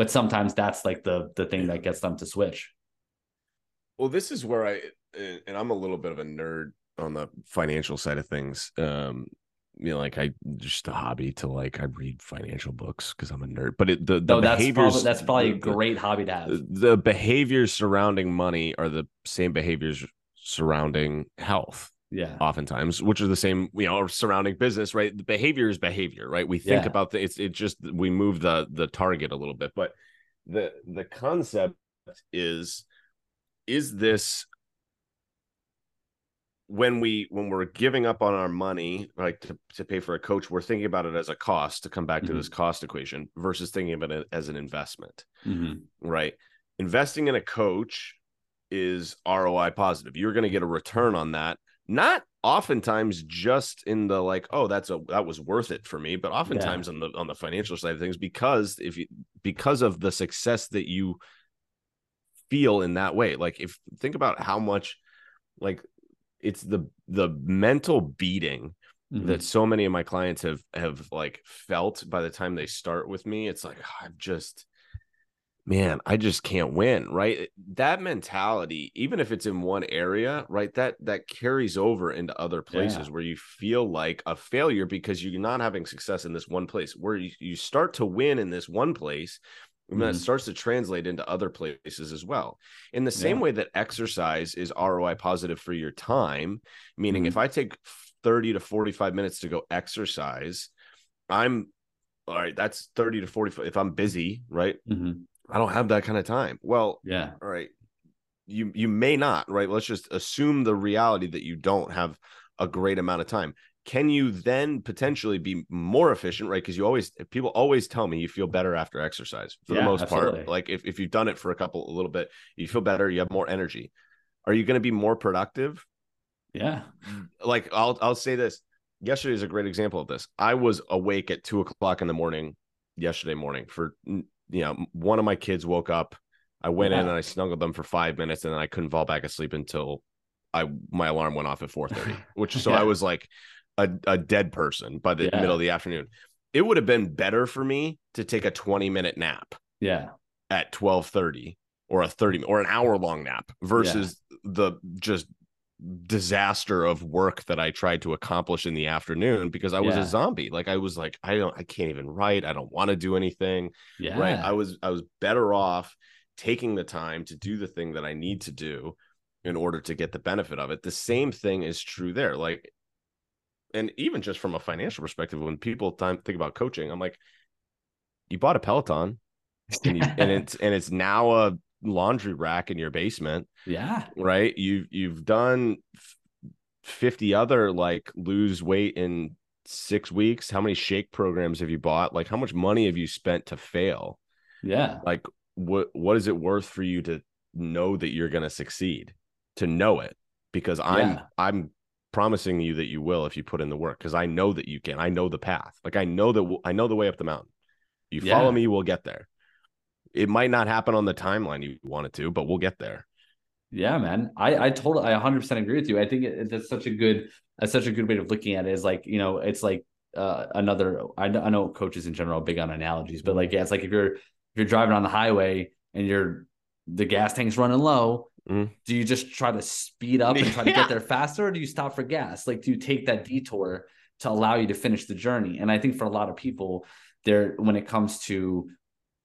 Speaker 1: but sometimes that's like the the thing that gets them to switch.
Speaker 2: Well, this is where I and I'm a little bit of a nerd on the financial side of things. Um, you know, like I just a hobby to like I read financial books because I'm a nerd. But it, the the
Speaker 1: no that's
Speaker 2: behaviors
Speaker 1: probably that's probably a
Speaker 2: the-
Speaker 1: great hobby to have
Speaker 2: the, the behaviors surrounding money are the same behaviors surrounding health
Speaker 1: yeah
Speaker 2: oftentimes which are the same you know surrounding business right the behavior is behavior right we think
Speaker 1: Yeah.
Speaker 2: about the it's it just we move the the target a little bit but the the concept is is this when we when we're giving up on our money like to, to pay for a coach we're thinking about it as a cost to come back to
Speaker 1: Mhm.
Speaker 2: this cost equation versus thinking about it as an investment
Speaker 1: Mhm.
Speaker 2: right? Investing in a coach is ROI positive. You're going to get a return on that. Not oftentimes just in the like, oh, that's a that was worth it for me, but oftentimes on the on the financial side of things because if you because of the success that you feel in that way. Like if think about how much like it's the the mental beating
Speaker 1: Mhm.
Speaker 2: that so many of my clients have have like felt by the time they start with me. It's like "Oh, i've just man i just can't win right? That mentality even if it's in one area right that that carries over into other places where you feel like a failure because you're not having success in this one place. Where you, you start to win in this one place and that starts to translate into other places as well. In the same
Speaker 1: Yeah.
Speaker 2: way that exercise is roi positive for your time meaning
Speaker 1: Mhm.
Speaker 2: if i take 30 to 45 minutes to go exercise i'm all right that's 30 to 45 if i'm busy right?
Speaker 1: Mhm.
Speaker 2: i don't have that kind of time. Well
Speaker 1: yeah.
Speaker 2: all right you you may not right? Let's just assume the reality that you don't have a great amount of time can you then potentially be more efficient right because you always people always tell me you feel better after exercise for the most
Speaker 1: absolutely.
Speaker 2: part like if, if you've done it for a couple a little bit you feel better you have more energy are you going to be more productive
Speaker 1: yeah
Speaker 2: like I'll I'll say this. Yesterday is a great example of this. I was awake at two o'clock in the morning yesterday morning for you know one of my kids woke up. I went in and I snuggled them for five minutes and then I couldn't fall back asleep until I my alarm went off at four thirty. Which [laughs] so I was like a, a dead person by the
Speaker 1: Yeah.
Speaker 2: middle of the afternoon. It would have been better for me to take a twenty minute nap
Speaker 1: yeah
Speaker 2: at twelve thirty or a thirty or an hour long nap versus the just disaster of work that I tried to accomplish in the afternoon because I was
Speaker 1: Yeah.
Speaker 2: a zombie. Like I was like, I don't, I can't even write. I don't want to do anything.
Speaker 1: yeah
Speaker 2: Right. I was, I was better off taking the time to do the thing that I need to do in order to get the benefit of it. The same thing is true there. Like, and even just from a financial perspective, when people time think about coaching, I'm like, you bought a Peloton and, you, and it's [laughs] and it's now a laundry rack in your basement
Speaker 1: yeah.
Speaker 2: right? You've you've done 50 other like lose weight in six weeks. How many shake programs have you bought? Like how much money have you spent to fail?
Speaker 1: Yeah.
Speaker 2: Like what what is it worth for you to know that you're going to succeed to know it? Because i'm
Speaker 1: Yeah.
Speaker 2: i'm promising you that you will if you put in the work because i know that you can. I know the path. Like i know that i know the way up the mountain. You follow me we'll get there. It might not happen on the timeline you want it to but we'll get there.
Speaker 1: Yeah, man. I I totally I 100% agree with you. I think it, that's such a good that's such a good way of looking at it is like, you know, it's like uh another I, know- I know coaches in general are big on analogies, but like yeah, it's like if you're if you're driving on the highway and you're the gas tank's running low
Speaker 2: Mm.
Speaker 1: Do you just try to speed up and try to
Speaker 2: Yeah.
Speaker 1: get there faster, or do you stop for gas? Like, do you take that detour to allow you to finish the journey? And I think for a lot of people, there when it comes to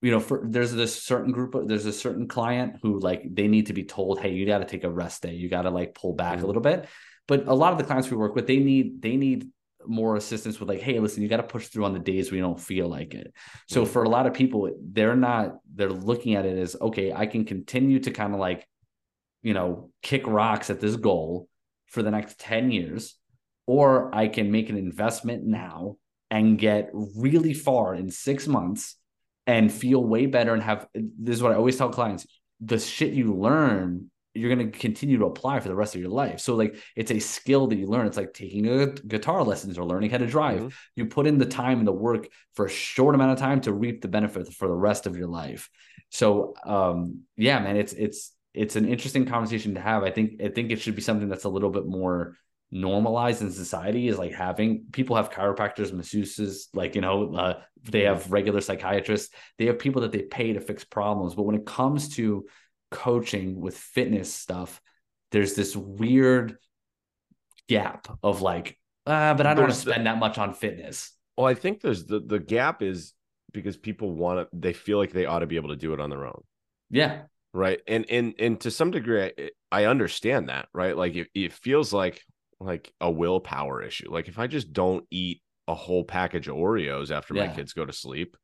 Speaker 1: you know, for there's this certain group of there's a certain client who like they need to be told, hey, you got to take a rest day, you got to like pull back
Speaker 2: Mhm.
Speaker 1: a little bit. But a lot of the clients we work with, they need they need more assistance with like, hey, listen, you got to push through on the days you don't feel like it. So
Speaker 2: Mhm.
Speaker 1: for a lot of people, they're not they're looking at it as okay, I can continue to kind of like, you know, kick rocks at this goal for the next 10 years, or I can make an investment now and get really far in six months and feel way better and have this is what I always tell clients the shit you learn you're going to continue to apply for the rest of your life. So like it's a skill that you learn. It's like taking a guitar lessons or learning how to drive.
Speaker 2: Mhm.
Speaker 1: you put in the time and the work for a short amount of time to reap the benefit for the rest of your life. So um yeah man it's it's it's an interesting conversation to have. I think i think it should be something that's a little bit more normalized in society is like having people have chiropractors masseuses like you know uh, they have regular psychiatrists. They have people that they pay to fix problems. But when it comes to coaching with fitness stuff there's this weird gap of like ah but i don't want to
Speaker 2: There's the-
Speaker 1: spend that much on fitness.
Speaker 2: Well, I think there's the the gap is because people want to they feel like they ought to be able to do it on their own.
Speaker 1: yeah
Speaker 2: right and and and to some degree i, I understand that right like it, it feels like like a willpower issue like if i just don't eat a whole package of oreos after my kids go to sleep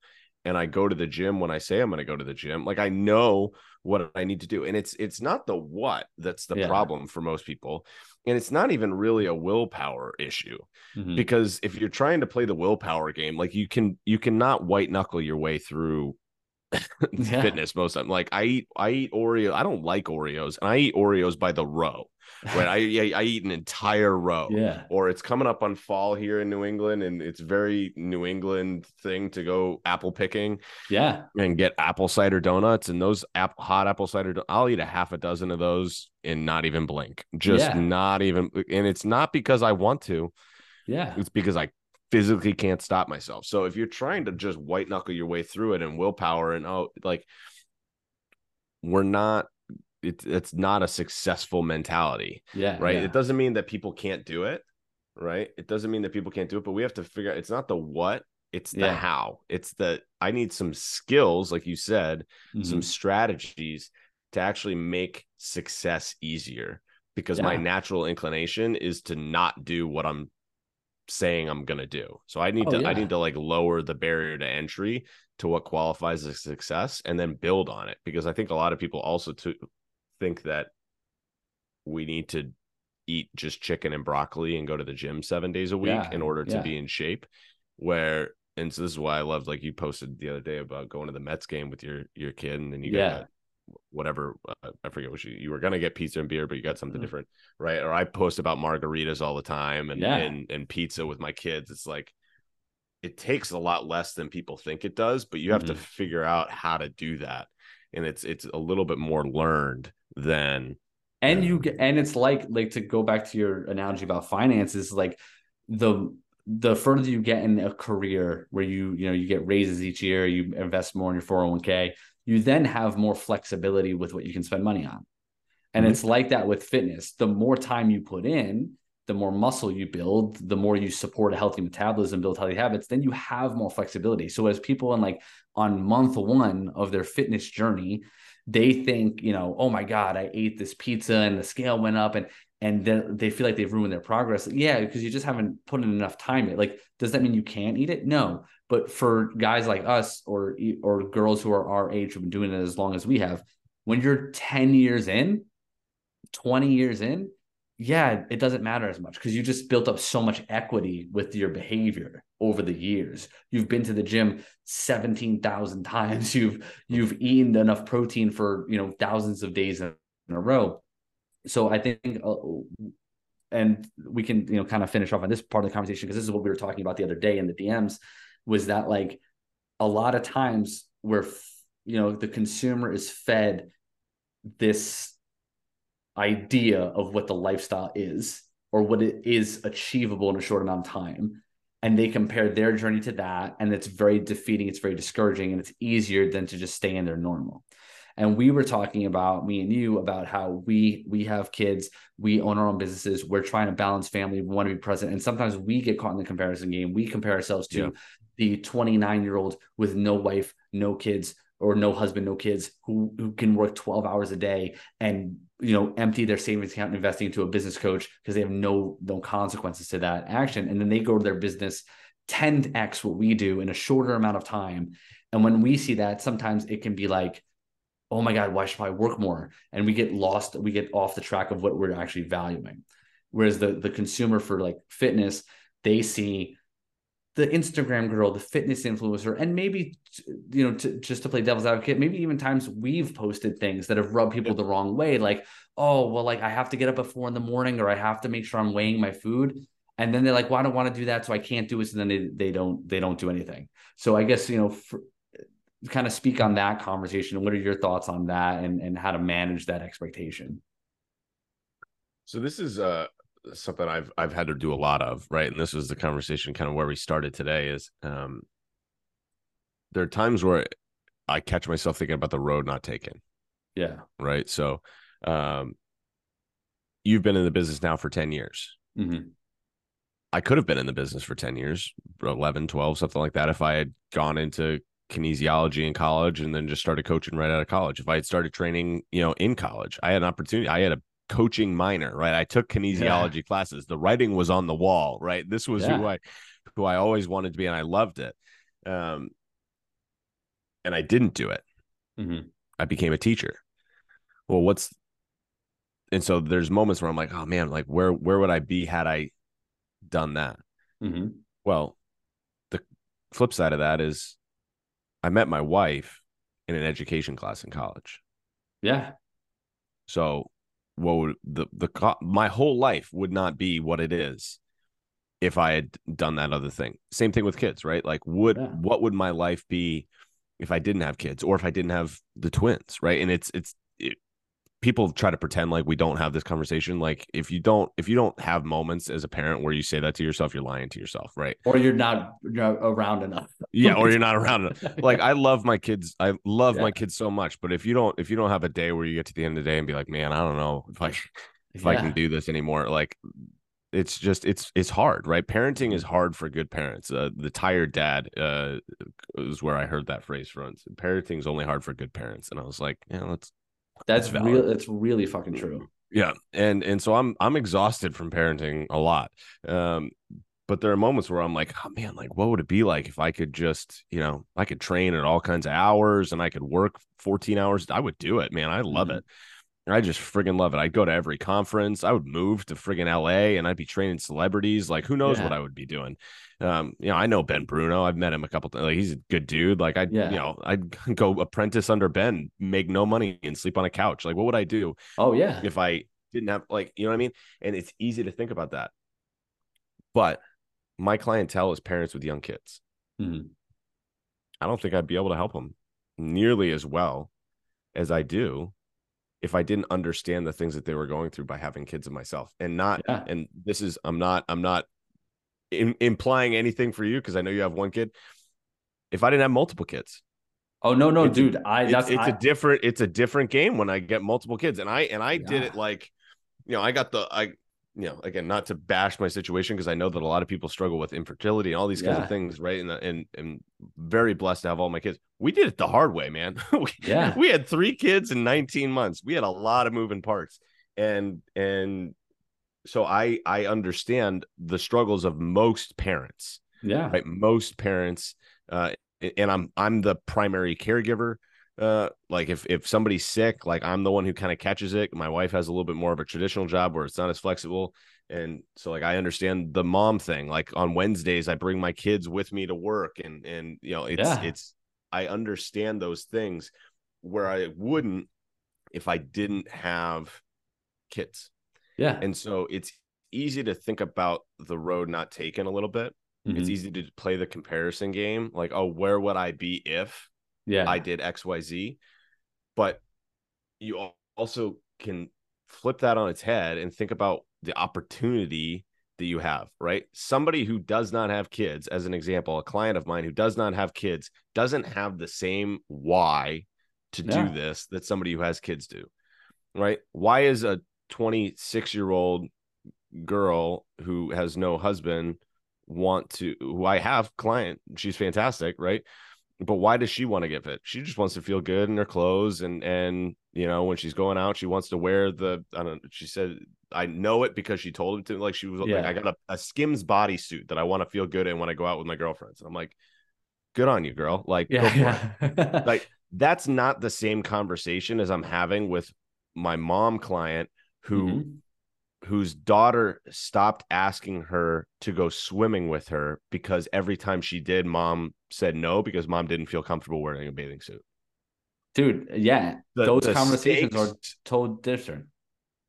Speaker 2: and i go to the gym when i say i'm going to go to the gym like i know what i need to do and it's it's not the what that's the
Speaker 1: Yeah.
Speaker 2: problem for most people and it's not even really a willpower issue
Speaker 1: Mhm.
Speaker 2: because if you're trying to play the willpower game like you can you cannot white knuckle your way through [laughs]
Speaker 1: Yeah.
Speaker 2: fitness most of the time like i eat i eat oreo i don't like oreos and i eat oreos by the row right? I i, I eat an entire row
Speaker 1: yeah.
Speaker 2: or it's coming up on fall here in new england and it's very new england thing to go apple picking
Speaker 1: yeah.
Speaker 2: and get apple cider donuts and those apple hot apple cider i'll eat a half a dozen of those and not even blink just
Speaker 1: Yeah.
Speaker 2: not even and it's not because i want to.
Speaker 1: Yeah.
Speaker 2: It's because I physically can't stop myself. So if you're trying to just white knuckle your way through it and willpower and oh like we're not it, it's not a successful mentality,
Speaker 1: yeah
Speaker 2: right?
Speaker 1: yeah.
Speaker 2: It doesn't mean that people can't do it, right? It doesn't mean that people can't do it, but we have to figure out it's not the what, it's the
Speaker 1: Yeah.
Speaker 2: how. It's the I need some skills like you said, some
Speaker 1: Mhm.
Speaker 2: strategies to actually make success easier because my natural inclination is to not do what I'm saying I'm going to do. So I need
Speaker 1: Oh,
Speaker 2: to I need to like lower the barrier to entry to what qualifies as success and then build on it because I think a lot of people also to think that we need to eat just chicken and broccoli and go to the gym 7 days a week
Speaker 1: Yeah,
Speaker 2: in order to
Speaker 1: yeah.
Speaker 2: be in shape where and so this is why I loved like you posted the other day about going to the Mets game with your your kid and then you
Speaker 1: Yeah.
Speaker 2: got whatever uh, I forget what you you were gonna get pizza and beer but you got something
Speaker 1: Mhm.
Speaker 2: different right or I post about margaritas all the time and
Speaker 1: Yeah.
Speaker 2: and and pizza with my kids it's like it takes a lot less than people think it does but you have to
Speaker 1: Mhm.
Speaker 2: figure out how to do that and it's it's a little bit more learned than
Speaker 1: and you and it's like like to go back to your analogy about finances like the the further you get in a career where you you know you get raises each year you invest more in your 401k you then have more flexibility with what you can spend money on and
Speaker 2: Mhm.
Speaker 1: it's like that with fitness the more time you put in the more muscle you build the more you support a healthy metabolism build healthy habits then you have more flexibility so as people in like on month one of their fitness journey they think, you know, oh my God, I ate this pizza and the scale went up and and then they feel like they've ruined their progress. Yeah, because you just haven't put in enough time. Like, does that mean you can't eat it? No. But for guys like us or or girls who are our age who've been doing it as long as we have, when you're 10 years in, 20 years in, yeah, it doesn't matter as much because you just built up so much equity with your behavior over the years. You've been to the gym 17,000 times. [laughs] You've you've eaten enough protein for, you know, thousands of days in, a row. So I think uh, and we can, you know, kind of finish off on this part of the conversation because this is what we were talking about the other day in the DMs was that like a lot of times where you know the consumer is fed this idea of what the lifestyle is or what it is achievable in a short amount of time and they compare their journey to that and it's very defeating it's very discouraging and it's easier than to just stay in their normal And we were talking about me and you about how we we have kids, we own our own businesses, we're trying to balance family, we want to be present. And sometimes we get caught in the comparison game. We compare ourselves to yeah. the 29 year old with no wife, no kids, or no husband, no kids who, who can work 12 hours a day and you know empty their savings account and investing into a business coach because they have no no consequences to that action. And then they go to their business 10x what we do in a shorter amount of time. And when we see that, sometimes it can be like, oh my God, why should I work more? And we get lost, we get off the track of what we're actually valuing. Whereas the the consumer for like fitness, they see the Instagram girl, the fitness influencer, and maybe you know, to, just to play devil's advocate, maybe even times we've posted things that have rubbed people the wrong way, like, oh, well, like I have to get up at four in the morning, or I have to make sure I'm weighing my food, and then they're like, well, I don't want to do that, so I can't do it. So then they they don't they don't do anything. So I guess you know, for, kind of speak on that conversation. What are your thoughts on that, and and how to manage that expectation?
Speaker 2: So this is uh something I've I've had to do a lot of, right? And this was the conversation kind of where we started today is um there are times where I catch myself thinking about the road not taken.
Speaker 1: Yeah.
Speaker 2: Right. So um you've been in the business now for 10 years.
Speaker 1: Mm-hmm.
Speaker 2: I could have been in the business for 10 years, 11, 12, something like that, if I had gone into kinesiology in college and then just started coaching right out of college. If I had started training, you know, in college, I had an opportunity. I had a coaching minor, right? I took kinesiology yeah. classes. The writing was on the wall, right? This was yeah. who I who I always wanted to be, and I loved it. Um, and I didn't do it.
Speaker 1: Mm-hmm.
Speaker 2: I became a teacher. Well, what's and so there's moments where I'm like, oh man, like where where would I be had I done that?
Speaker 1: Mm-hmm.
Speaker 2: Well, the flip side of that is I met my wife in an education class in college.
Speaker 1: Yeah.
Speaker 2: So what would the the my whole life would not be what it is if I had done that other thing. Same thing with kids, right? Like would yeah. what would my life be if I didn't have kids or if I didn't have the twins, right? And it's it's it, people try to pretend like we don't have this conversation like if you don't if you don't have moments as a parent where you say that to yourself you're lying to yourself right?
Speaker 1: Or you're not you're around enough.
Speaker 2: Yeah or you're [laughs] not around enough. [laughs] Like i love my kids i love yeah. my kids so much but if you don't if you don't have a day where you get to the end of the day and be like man i don't know if i [laughs] if yeah. i can do this anymore like it's just it's it's hard right? Parenting is hard for good parents. Uh, the tired dad uh is where i heard that phrase from. Parenting is only hard for good parents. And i was like yeah let's
Speaker 1: that's real. That's really fucking true.
Speaker 2: Yeah, and and so I'm I'm exhausted from parenting a lot. Um, but there are moments where I'm like, oh man, like what would it be like if I could just, you know, I could train at all kinds of hours and I could work 14 hours. I would do it, man. I love mm-hmm. it. I just friggin' love it. I'd go to every conference. I would move to friggin' LA and I'd be training celebrities. Like, who knows yeah. what I would be doing? Um, you know, I know Ben Bruno. I've met him a couple times. Like, he's a good dude. Like, I, yeah. you know, I'd [laughs] go apprentice under Ben, make no money, and sleep on a couch. Like, what would I do?
Speaker 1: Oh yeah,
Speaker 2: if I didn't have like, you know what I mean? And it's easy to think about that. But my clientele is parents with young kids.
Speaker 1: Mm-hmm.
Speaker 2: I don't think I'd be able to help them nearly as well as I do if I didn't understand the things that they were going through by having kids of myself and not yeah. and this is I'm not I'm not in, implying anything for you because I know you have one kid. If I didn't have multiple kids.
Speaker 1: Oh no no dude, I
Speaker 2: that's it's, it's I, a different it's a different game when I get multiple kids and I and I yeah. did it like you know, I got the I you know, again, not to bash my situation because I know that a lot of people struggle with infertility and all these kinds of things, right? And and and very blessed to have all my kids. We did it the hard way, man. [laughs] we,
Speaker 1: yeah,
Speaker 2: we had three kids in 19 months. We had a lot of moving parts, and and so I I understand the struggles of most parents.
Speaker 1: Yeah,
Speaker 2: right. Most parents, uh, and I'm I'm the primary caregiver uh like if if somebody's sick like i'm the one who kind of catches it. My wife has a little bit more of a traditional job where it's not as flexible. And so like i understand the mom thing. Like on wednesdays i bring my kids with me to work and and you know it's yeah. it's i understand those things where i wouldn't if i didn't have kids.
Speaker 1: Yeah.
Speaker 2: And so it's easy to think about the road not taken a little bit. Mm-hmm. it's easy to play the comparison game like oh where would i be if
Speaker 1: yeah
Speaker 2: i did xyz but you also can flip that on its head and think about the opportunity that you have right somebody who does not have kids as an example a client of mine who does not have kids doesn't have the same why to
Speaker 1: Yeah.
Speaker 2: do this that somebody who has kids do? Right? Why is a 26 year old girl who has no husband want to who I have client she's fantastic right but why does she want to get fit she just wants to feel good in her clothes and and you know when she's going out she wants to wear the I don't know. she said I know it because she told him to like she was like I got a, a Skims bodysuit that I want to feel good in when I go out with my girlfriends and I'm like good on you girl like it
Speaker 1: Yeah.
Speaker 2: like [laughs] that's not the same conversation as I'm having with my mom client who
Speaker 1: Mhm.
Speaker 2: Whose daughter stopped asking her to go swimming with her because every time she did mom said no because mom didn't feel comfortable wearing a bathing suit
Speaker 1: dude, yeah.
Speaker 2: The-
Speaker 1: Those
Speaker 2: the
Speaker 1: conversations are
Speaker 2: stakes-
Speaker 1: totally different.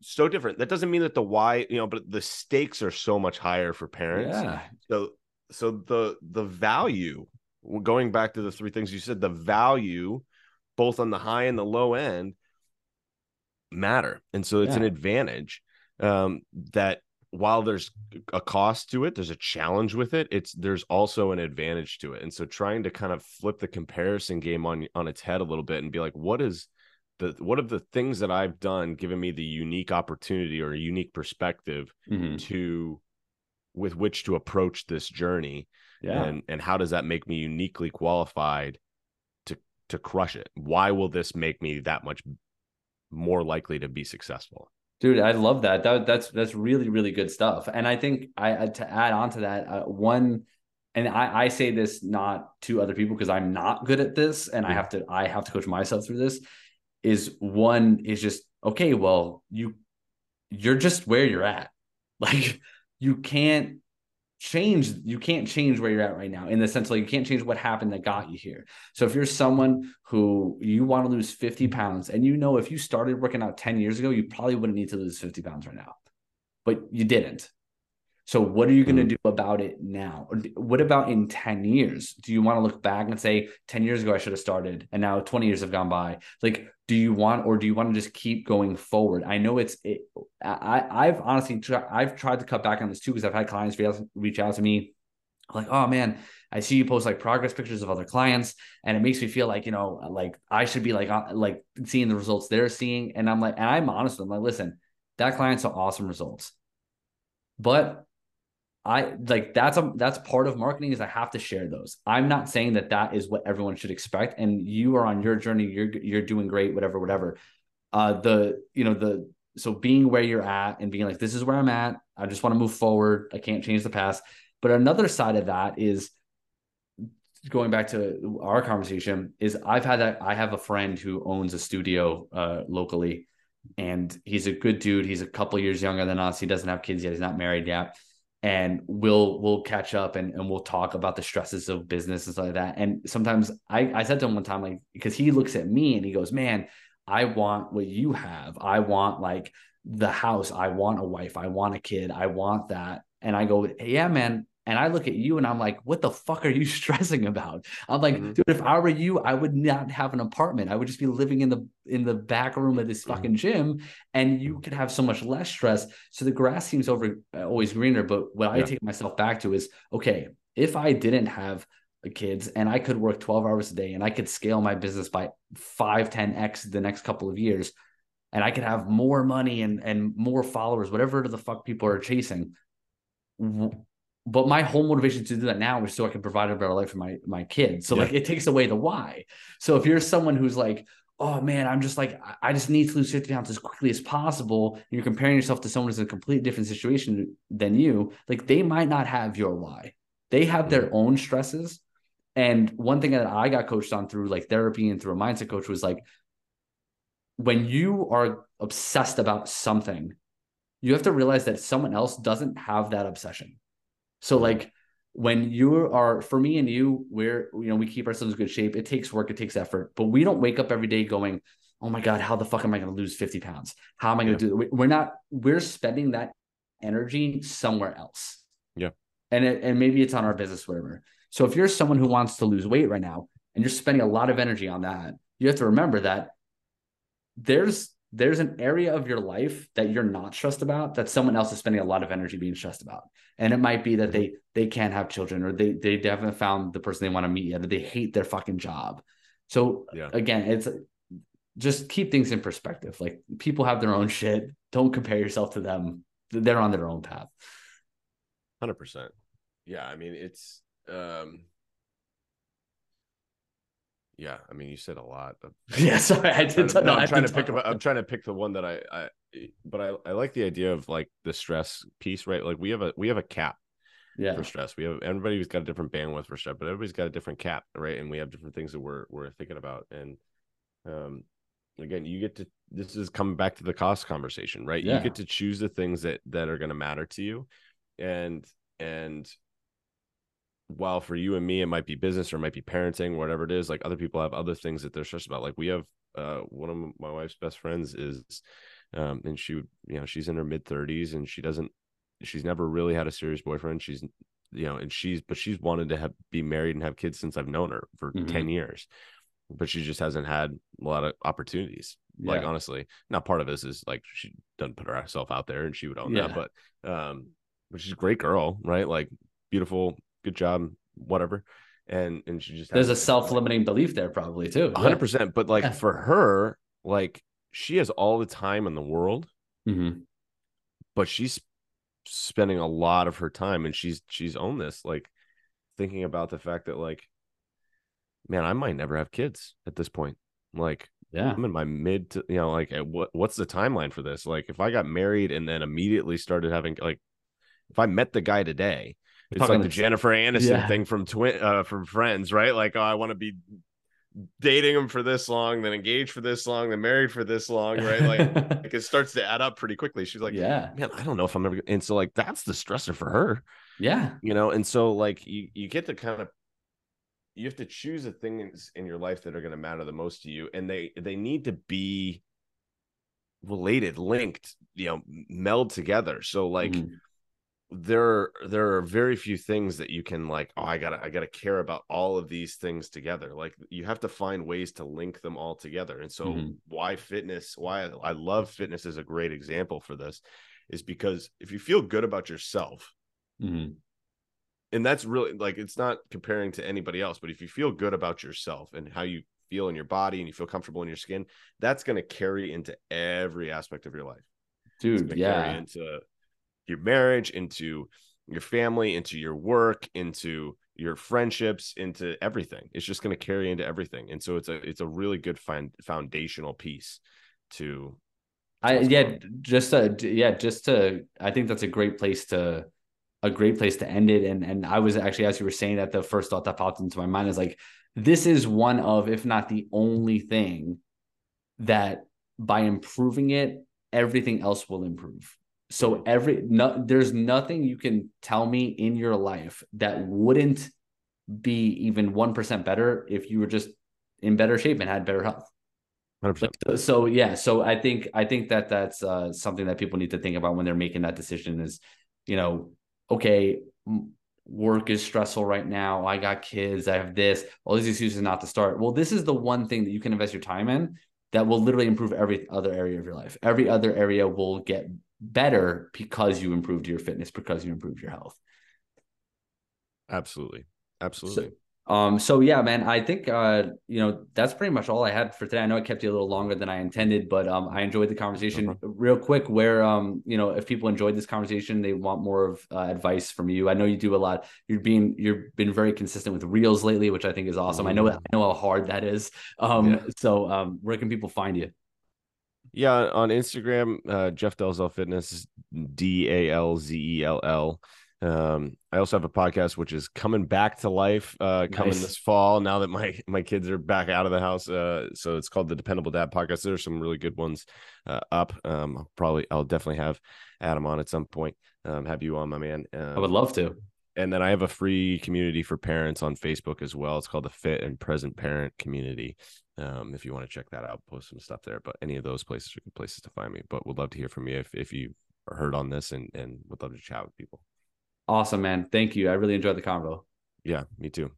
Speaker 2: so different that doesn't mean that the why you know but the stakes are so much higher for parents
Speaker 1: Yeah.
Speaker 2: so so the the value going back to the three things you said the value both on the high and the low end matter and so it's an advantage um that while there's a cost to it there's a challenge with it it's there's also an advantage to it and so trying to kind of flip the comparison game on on its head a little bit and be like what is the what of the things that i've done given me the unique opportunity or a unique perspective
Speaker 1: Mhm.
Speaker 2: to with which to approach this journey
Speaker 1: Yeah.
Speaker 2: and and how does that make me uniquely qualified to to crush it why will this make me that much more likely to be successful
Speaker 1: Dude, I love that. That that's that's really really good stuff. And I think I to add on to that uh, one, and I I say this not to other people because I'm not good at this, and I
Speaker 2: Mhm.
Speaker 1: have to I have to coach myself through this. Is one is just okay. Well, you you're just where you're at. [laughs] Like you can't change you can't change where you're at right now in the sense like you can't change what happened that got you here. So if you're someone who you want to lose 50 pounds and you know if you started working out 10 years ago you probably wouldn't need to lose 50 pounds right now. But you didn't so what are you going to
Speaker 2: Mhm.
Speaker 1: do about it now? What about in 10 years? Do you want to look back and say 10 years ago i should have started and now 20 years have gone by. Like do you want or do you want to just keep going forward? I know it's it, i i've honestly tried i've tried to cut back on this too because i've had clients reach out- to me like oh man i see you post like progress pictures of other clients and it makes me feel like you know like i should be like like seeing the results they're seeing. And i'm like and i'm honest with them like listen that client saw awesome results but I like that's a that's part of marketing is I have to share those. I'm not saying that that is what everyone should expect. And you are on your journey. You're you're doing great. Whatever, whatever. Uh, the you know the so being where you're at and being like this is where I'm at. I just want to move forward. I can't change the past. But another side of that is going back to our conversation is I've had that I have a friend who owns a studio uh, locally, and he's a good dude. He's a couple years younger than us. He doesn't have kids yet. He's not married yet and we'll we'll catch up and, and we'll talk about the stresses of business and stuff like that. And sometimes I, I said to him one time, like, because he looks at me and he goes, Man, I want what you have. I want like the house. I want a wife. I want a kid. I want that. And I go, Yeah, man. And I look at you and I'm like, what the fuck are you [laughs] stressing about? I'm like,
Speaker 2: Mhm.
Speaker 1: dude, if I were you, I would not have an apartment. I would just be living in the in the back room of this
Speaker 2: Mhm.
Speaker 1: fucking gym, and you could have so much less stress. So the grass seems over uh, always greener. But what I take myself back to is, okay, if I didn't have kids and I could work 12 hours a day and I could scale my business by 5, 10x the next couple of years, and I could have more money and and more followers, whatever the fuck people are chasing. But my whole motivation to do that now is so I can provide a better life for my my kids. So
Speaker 2: Yeah.
Speaker 1: like it takes away the why. So if you're someone who's like, oh man, I'm just like, I- I just need to lose 50 pounds as quickly as possible. And you're comparing yourself to someone who's in a completely different situation than you, like they might not have your why. They have their mm-hmm. own stresses. And one thing that I got coached on through like therapy and through a mindset coach was like, when you are obsessed about something, you have to realize that someone else doesn't have that obsession. So like when you are for me and you, we're you know, we keep ourselves in good shape. It takes work, it takes effort, but we don't wake up every day going, Oh my God, how the fuck am I gonna lose 50 pounds? How am I gonna
Speaker 2: Yeah.
Speaker 1: do it? We're not, we're spending that energy somewhere else.
Speaker 2: Yeah.
Speaker 1: And it, and maybe it's on our business, whatever. So if you're someone who wants to lose weight right now and you're spending a lot of energy on that, you have to remember that there's there's an area of your life that you're not stressed about that someone else is spending a lot of energy being stressed about and it might be that
Speaker 2: Mhm.
Speaker 1: they they can't have children or they they haven't found the person they want to meet yet or they hate their fucking job so
Speaker 2: Yeah.
Speaker 1: again it's just keep things in perspective. Like people have their own shit. Don't compare yourself to them. They're on their own path.
Speaker 2: Hundred percent. Yeah, I mean it's um yeah, I mean you said a lot. Of, [laughs]
Speaker 1: yeah, sorry, I did.
Speaker 2: no, I'm trying to pick. About, I'm trying to pick the one that I, I, but I, I like the idea of like the stress piece, right? Like we have a we have a cap
Speaker 1: yeah.
Speaker 2: for stress. We have everybody's got a different bandwidth for stress, but everybody's got a different cap, right? And we have different things that we're we're thinking about. And um, again, you get to this is coming back to the cost conversation, right?
Speaker 1: Yeah.
Speaker 2: You get to choose the things that that are going to matter to you, and and while for you and me it might be business or it might be parenting, whatever it is, like other people have other things that they're stressed about. Like we have uh one of my wife's best friends is um and she you know she's in her mid 30s and she doesn't she's never really had a serious boyfriend. She's you know, and she's but she's wanted to have be married and have kids since I've known her for
Speaker 1: Mhm.
Speaker 2: 10 years. But she just hasn't had a lot of opportunities. Like honestly, not part of this is like she doesn't put herself out there and she would own
Speaker 1: Yeah.
Speaker 2: that. But um, but she's a great girl, right? Like beautiful, good job, whatever. And and she just
Speaker 1: There's a self-limiting belief there, probably too.
Speaker 2: a hundred percent. But like
Speaker 1: Yeah.
Speaker 2: for her, like she has all the time in the world,
Speaker 1: Mhm.
Speaker 2: but she's spending a lot of her time and she's she's owned this, like thinking about the fact that like, man, I might never have kids at this point. Like
Speaker 1: Yeah.
Speaker 2: I'm in my mid to you know, like what what's the timeline for this? Like if I got married and then immediately started having like if I met the guy today, it's
Speaker 1: talking
Speaker 2: like the Jennifer Aniston
Speaker 1: Yeah.
Speaker 2: thing from twin uh from friends, right? Like, oh, I want to be dating him for this long, then engaged for this long, then married for this long, right? Like, [laughs] like it starts to add up pretty quickly. She's like,
Speaker 1: yeah.
Speaker 2: man, I don't know if I'm ever and so like that's the stressor for her,
Speaker 1: Yeah.
Speaker 2: you know, and so like you you get to kind of you have to choose the things in your life that are going to matter the most to you and they they need to be related linked you know meld together so like
Speaker 1: Mhm.
Speaker 2: There there are very few things that you can like oh i gotta i gotta care about all of these things together like you have to find ways to link them all together and so
Speaker 1: Mhm.
Speaker 2: why fitness why i love fitness is a great example for this is because if you feel good about yourself
Speaker 1: Mhm.
Speaker 2: and that's really like it's not comparing to anybody else but if you feel good about yourself and how you feel in your body and you feel comfortable in your skin that's going to carry into every aspect of your life
Speaker 1: dude. Yeah.
Speaker 2: carry into your marriage into your family into your work into your friendships into everything it's just going to carry into everything and so it's a it's a really good find, foundational piece to
Speaker 1: I yeah, just to yeah, just to I think that's a great place to a great place to end it. And and I was actually as you were saying that the first thought that popped into my mind is like this is one of, if not the only thing that by improving it, everything else will improve. So every no, there's nothing you can tell me in your life that wouldn't be even one percent better if you were just in better shape and had better health.
Speaker 2: 100%
Speaker 1: Like, so yeah, so I think I think that that's uh, something that people need to think about when they're making that decision. Is you know, okay, work is stressful right now. I got kids. I have this. All these excuses not to start. Well, this is the one thing that you can invest your time in that will literally improve every other area of your life. Every other area will get better because you improved your fitness, because you improved your health.
Speaker 2: absolutely absolutely
Speaker 1: Um, so yeah, man, I think uh, you know, that's pretty much all I had for today. I know I kept you a little longer than I intended, but um I enjoyed the conversation.
Speaker 2: Mhm.
Speaker 1: Real quick, where um, you know, if people enjoyed this conversation, they want more of uh, advice from you. I know you do a lot. You're being you've been very consistent with reels lately, which I think is awesome. I know I know how hard that is. Um,
Speaker 2: Yeah.
Speaker 1: so um, where can people find you?
Speaker 2: Yeah, on Instagram, uh, Jeff Dalzell Fitness, D A L Z E L L. Um, I also have a podcast which is coming back to life, uh, coming
Speaker 1: Nice.
Speaker 2: this fall. Now that my [laughs] my kids are back out of the house, uh, so it's called the Dependable Dad Podcast. There's some really good ones uh, up. Um, I'll probably I'll definitely have Adam on at some point. Um, have you on, my man? Um,
Speaker 1: I would love to.
Speaker 2: and then I have a free community for parents on Facebook as well. It's called the Fit and Present Parent Community. Um, if you want to check that out, post some stuff there. But any of those places are good places to find me. But would love to hear from you if if you heard on this and and would love to chat with people.
Speaker 1: Awesome, man. Thank you. I really enjoyed the convo.
Speaker 2: Yeah, me too.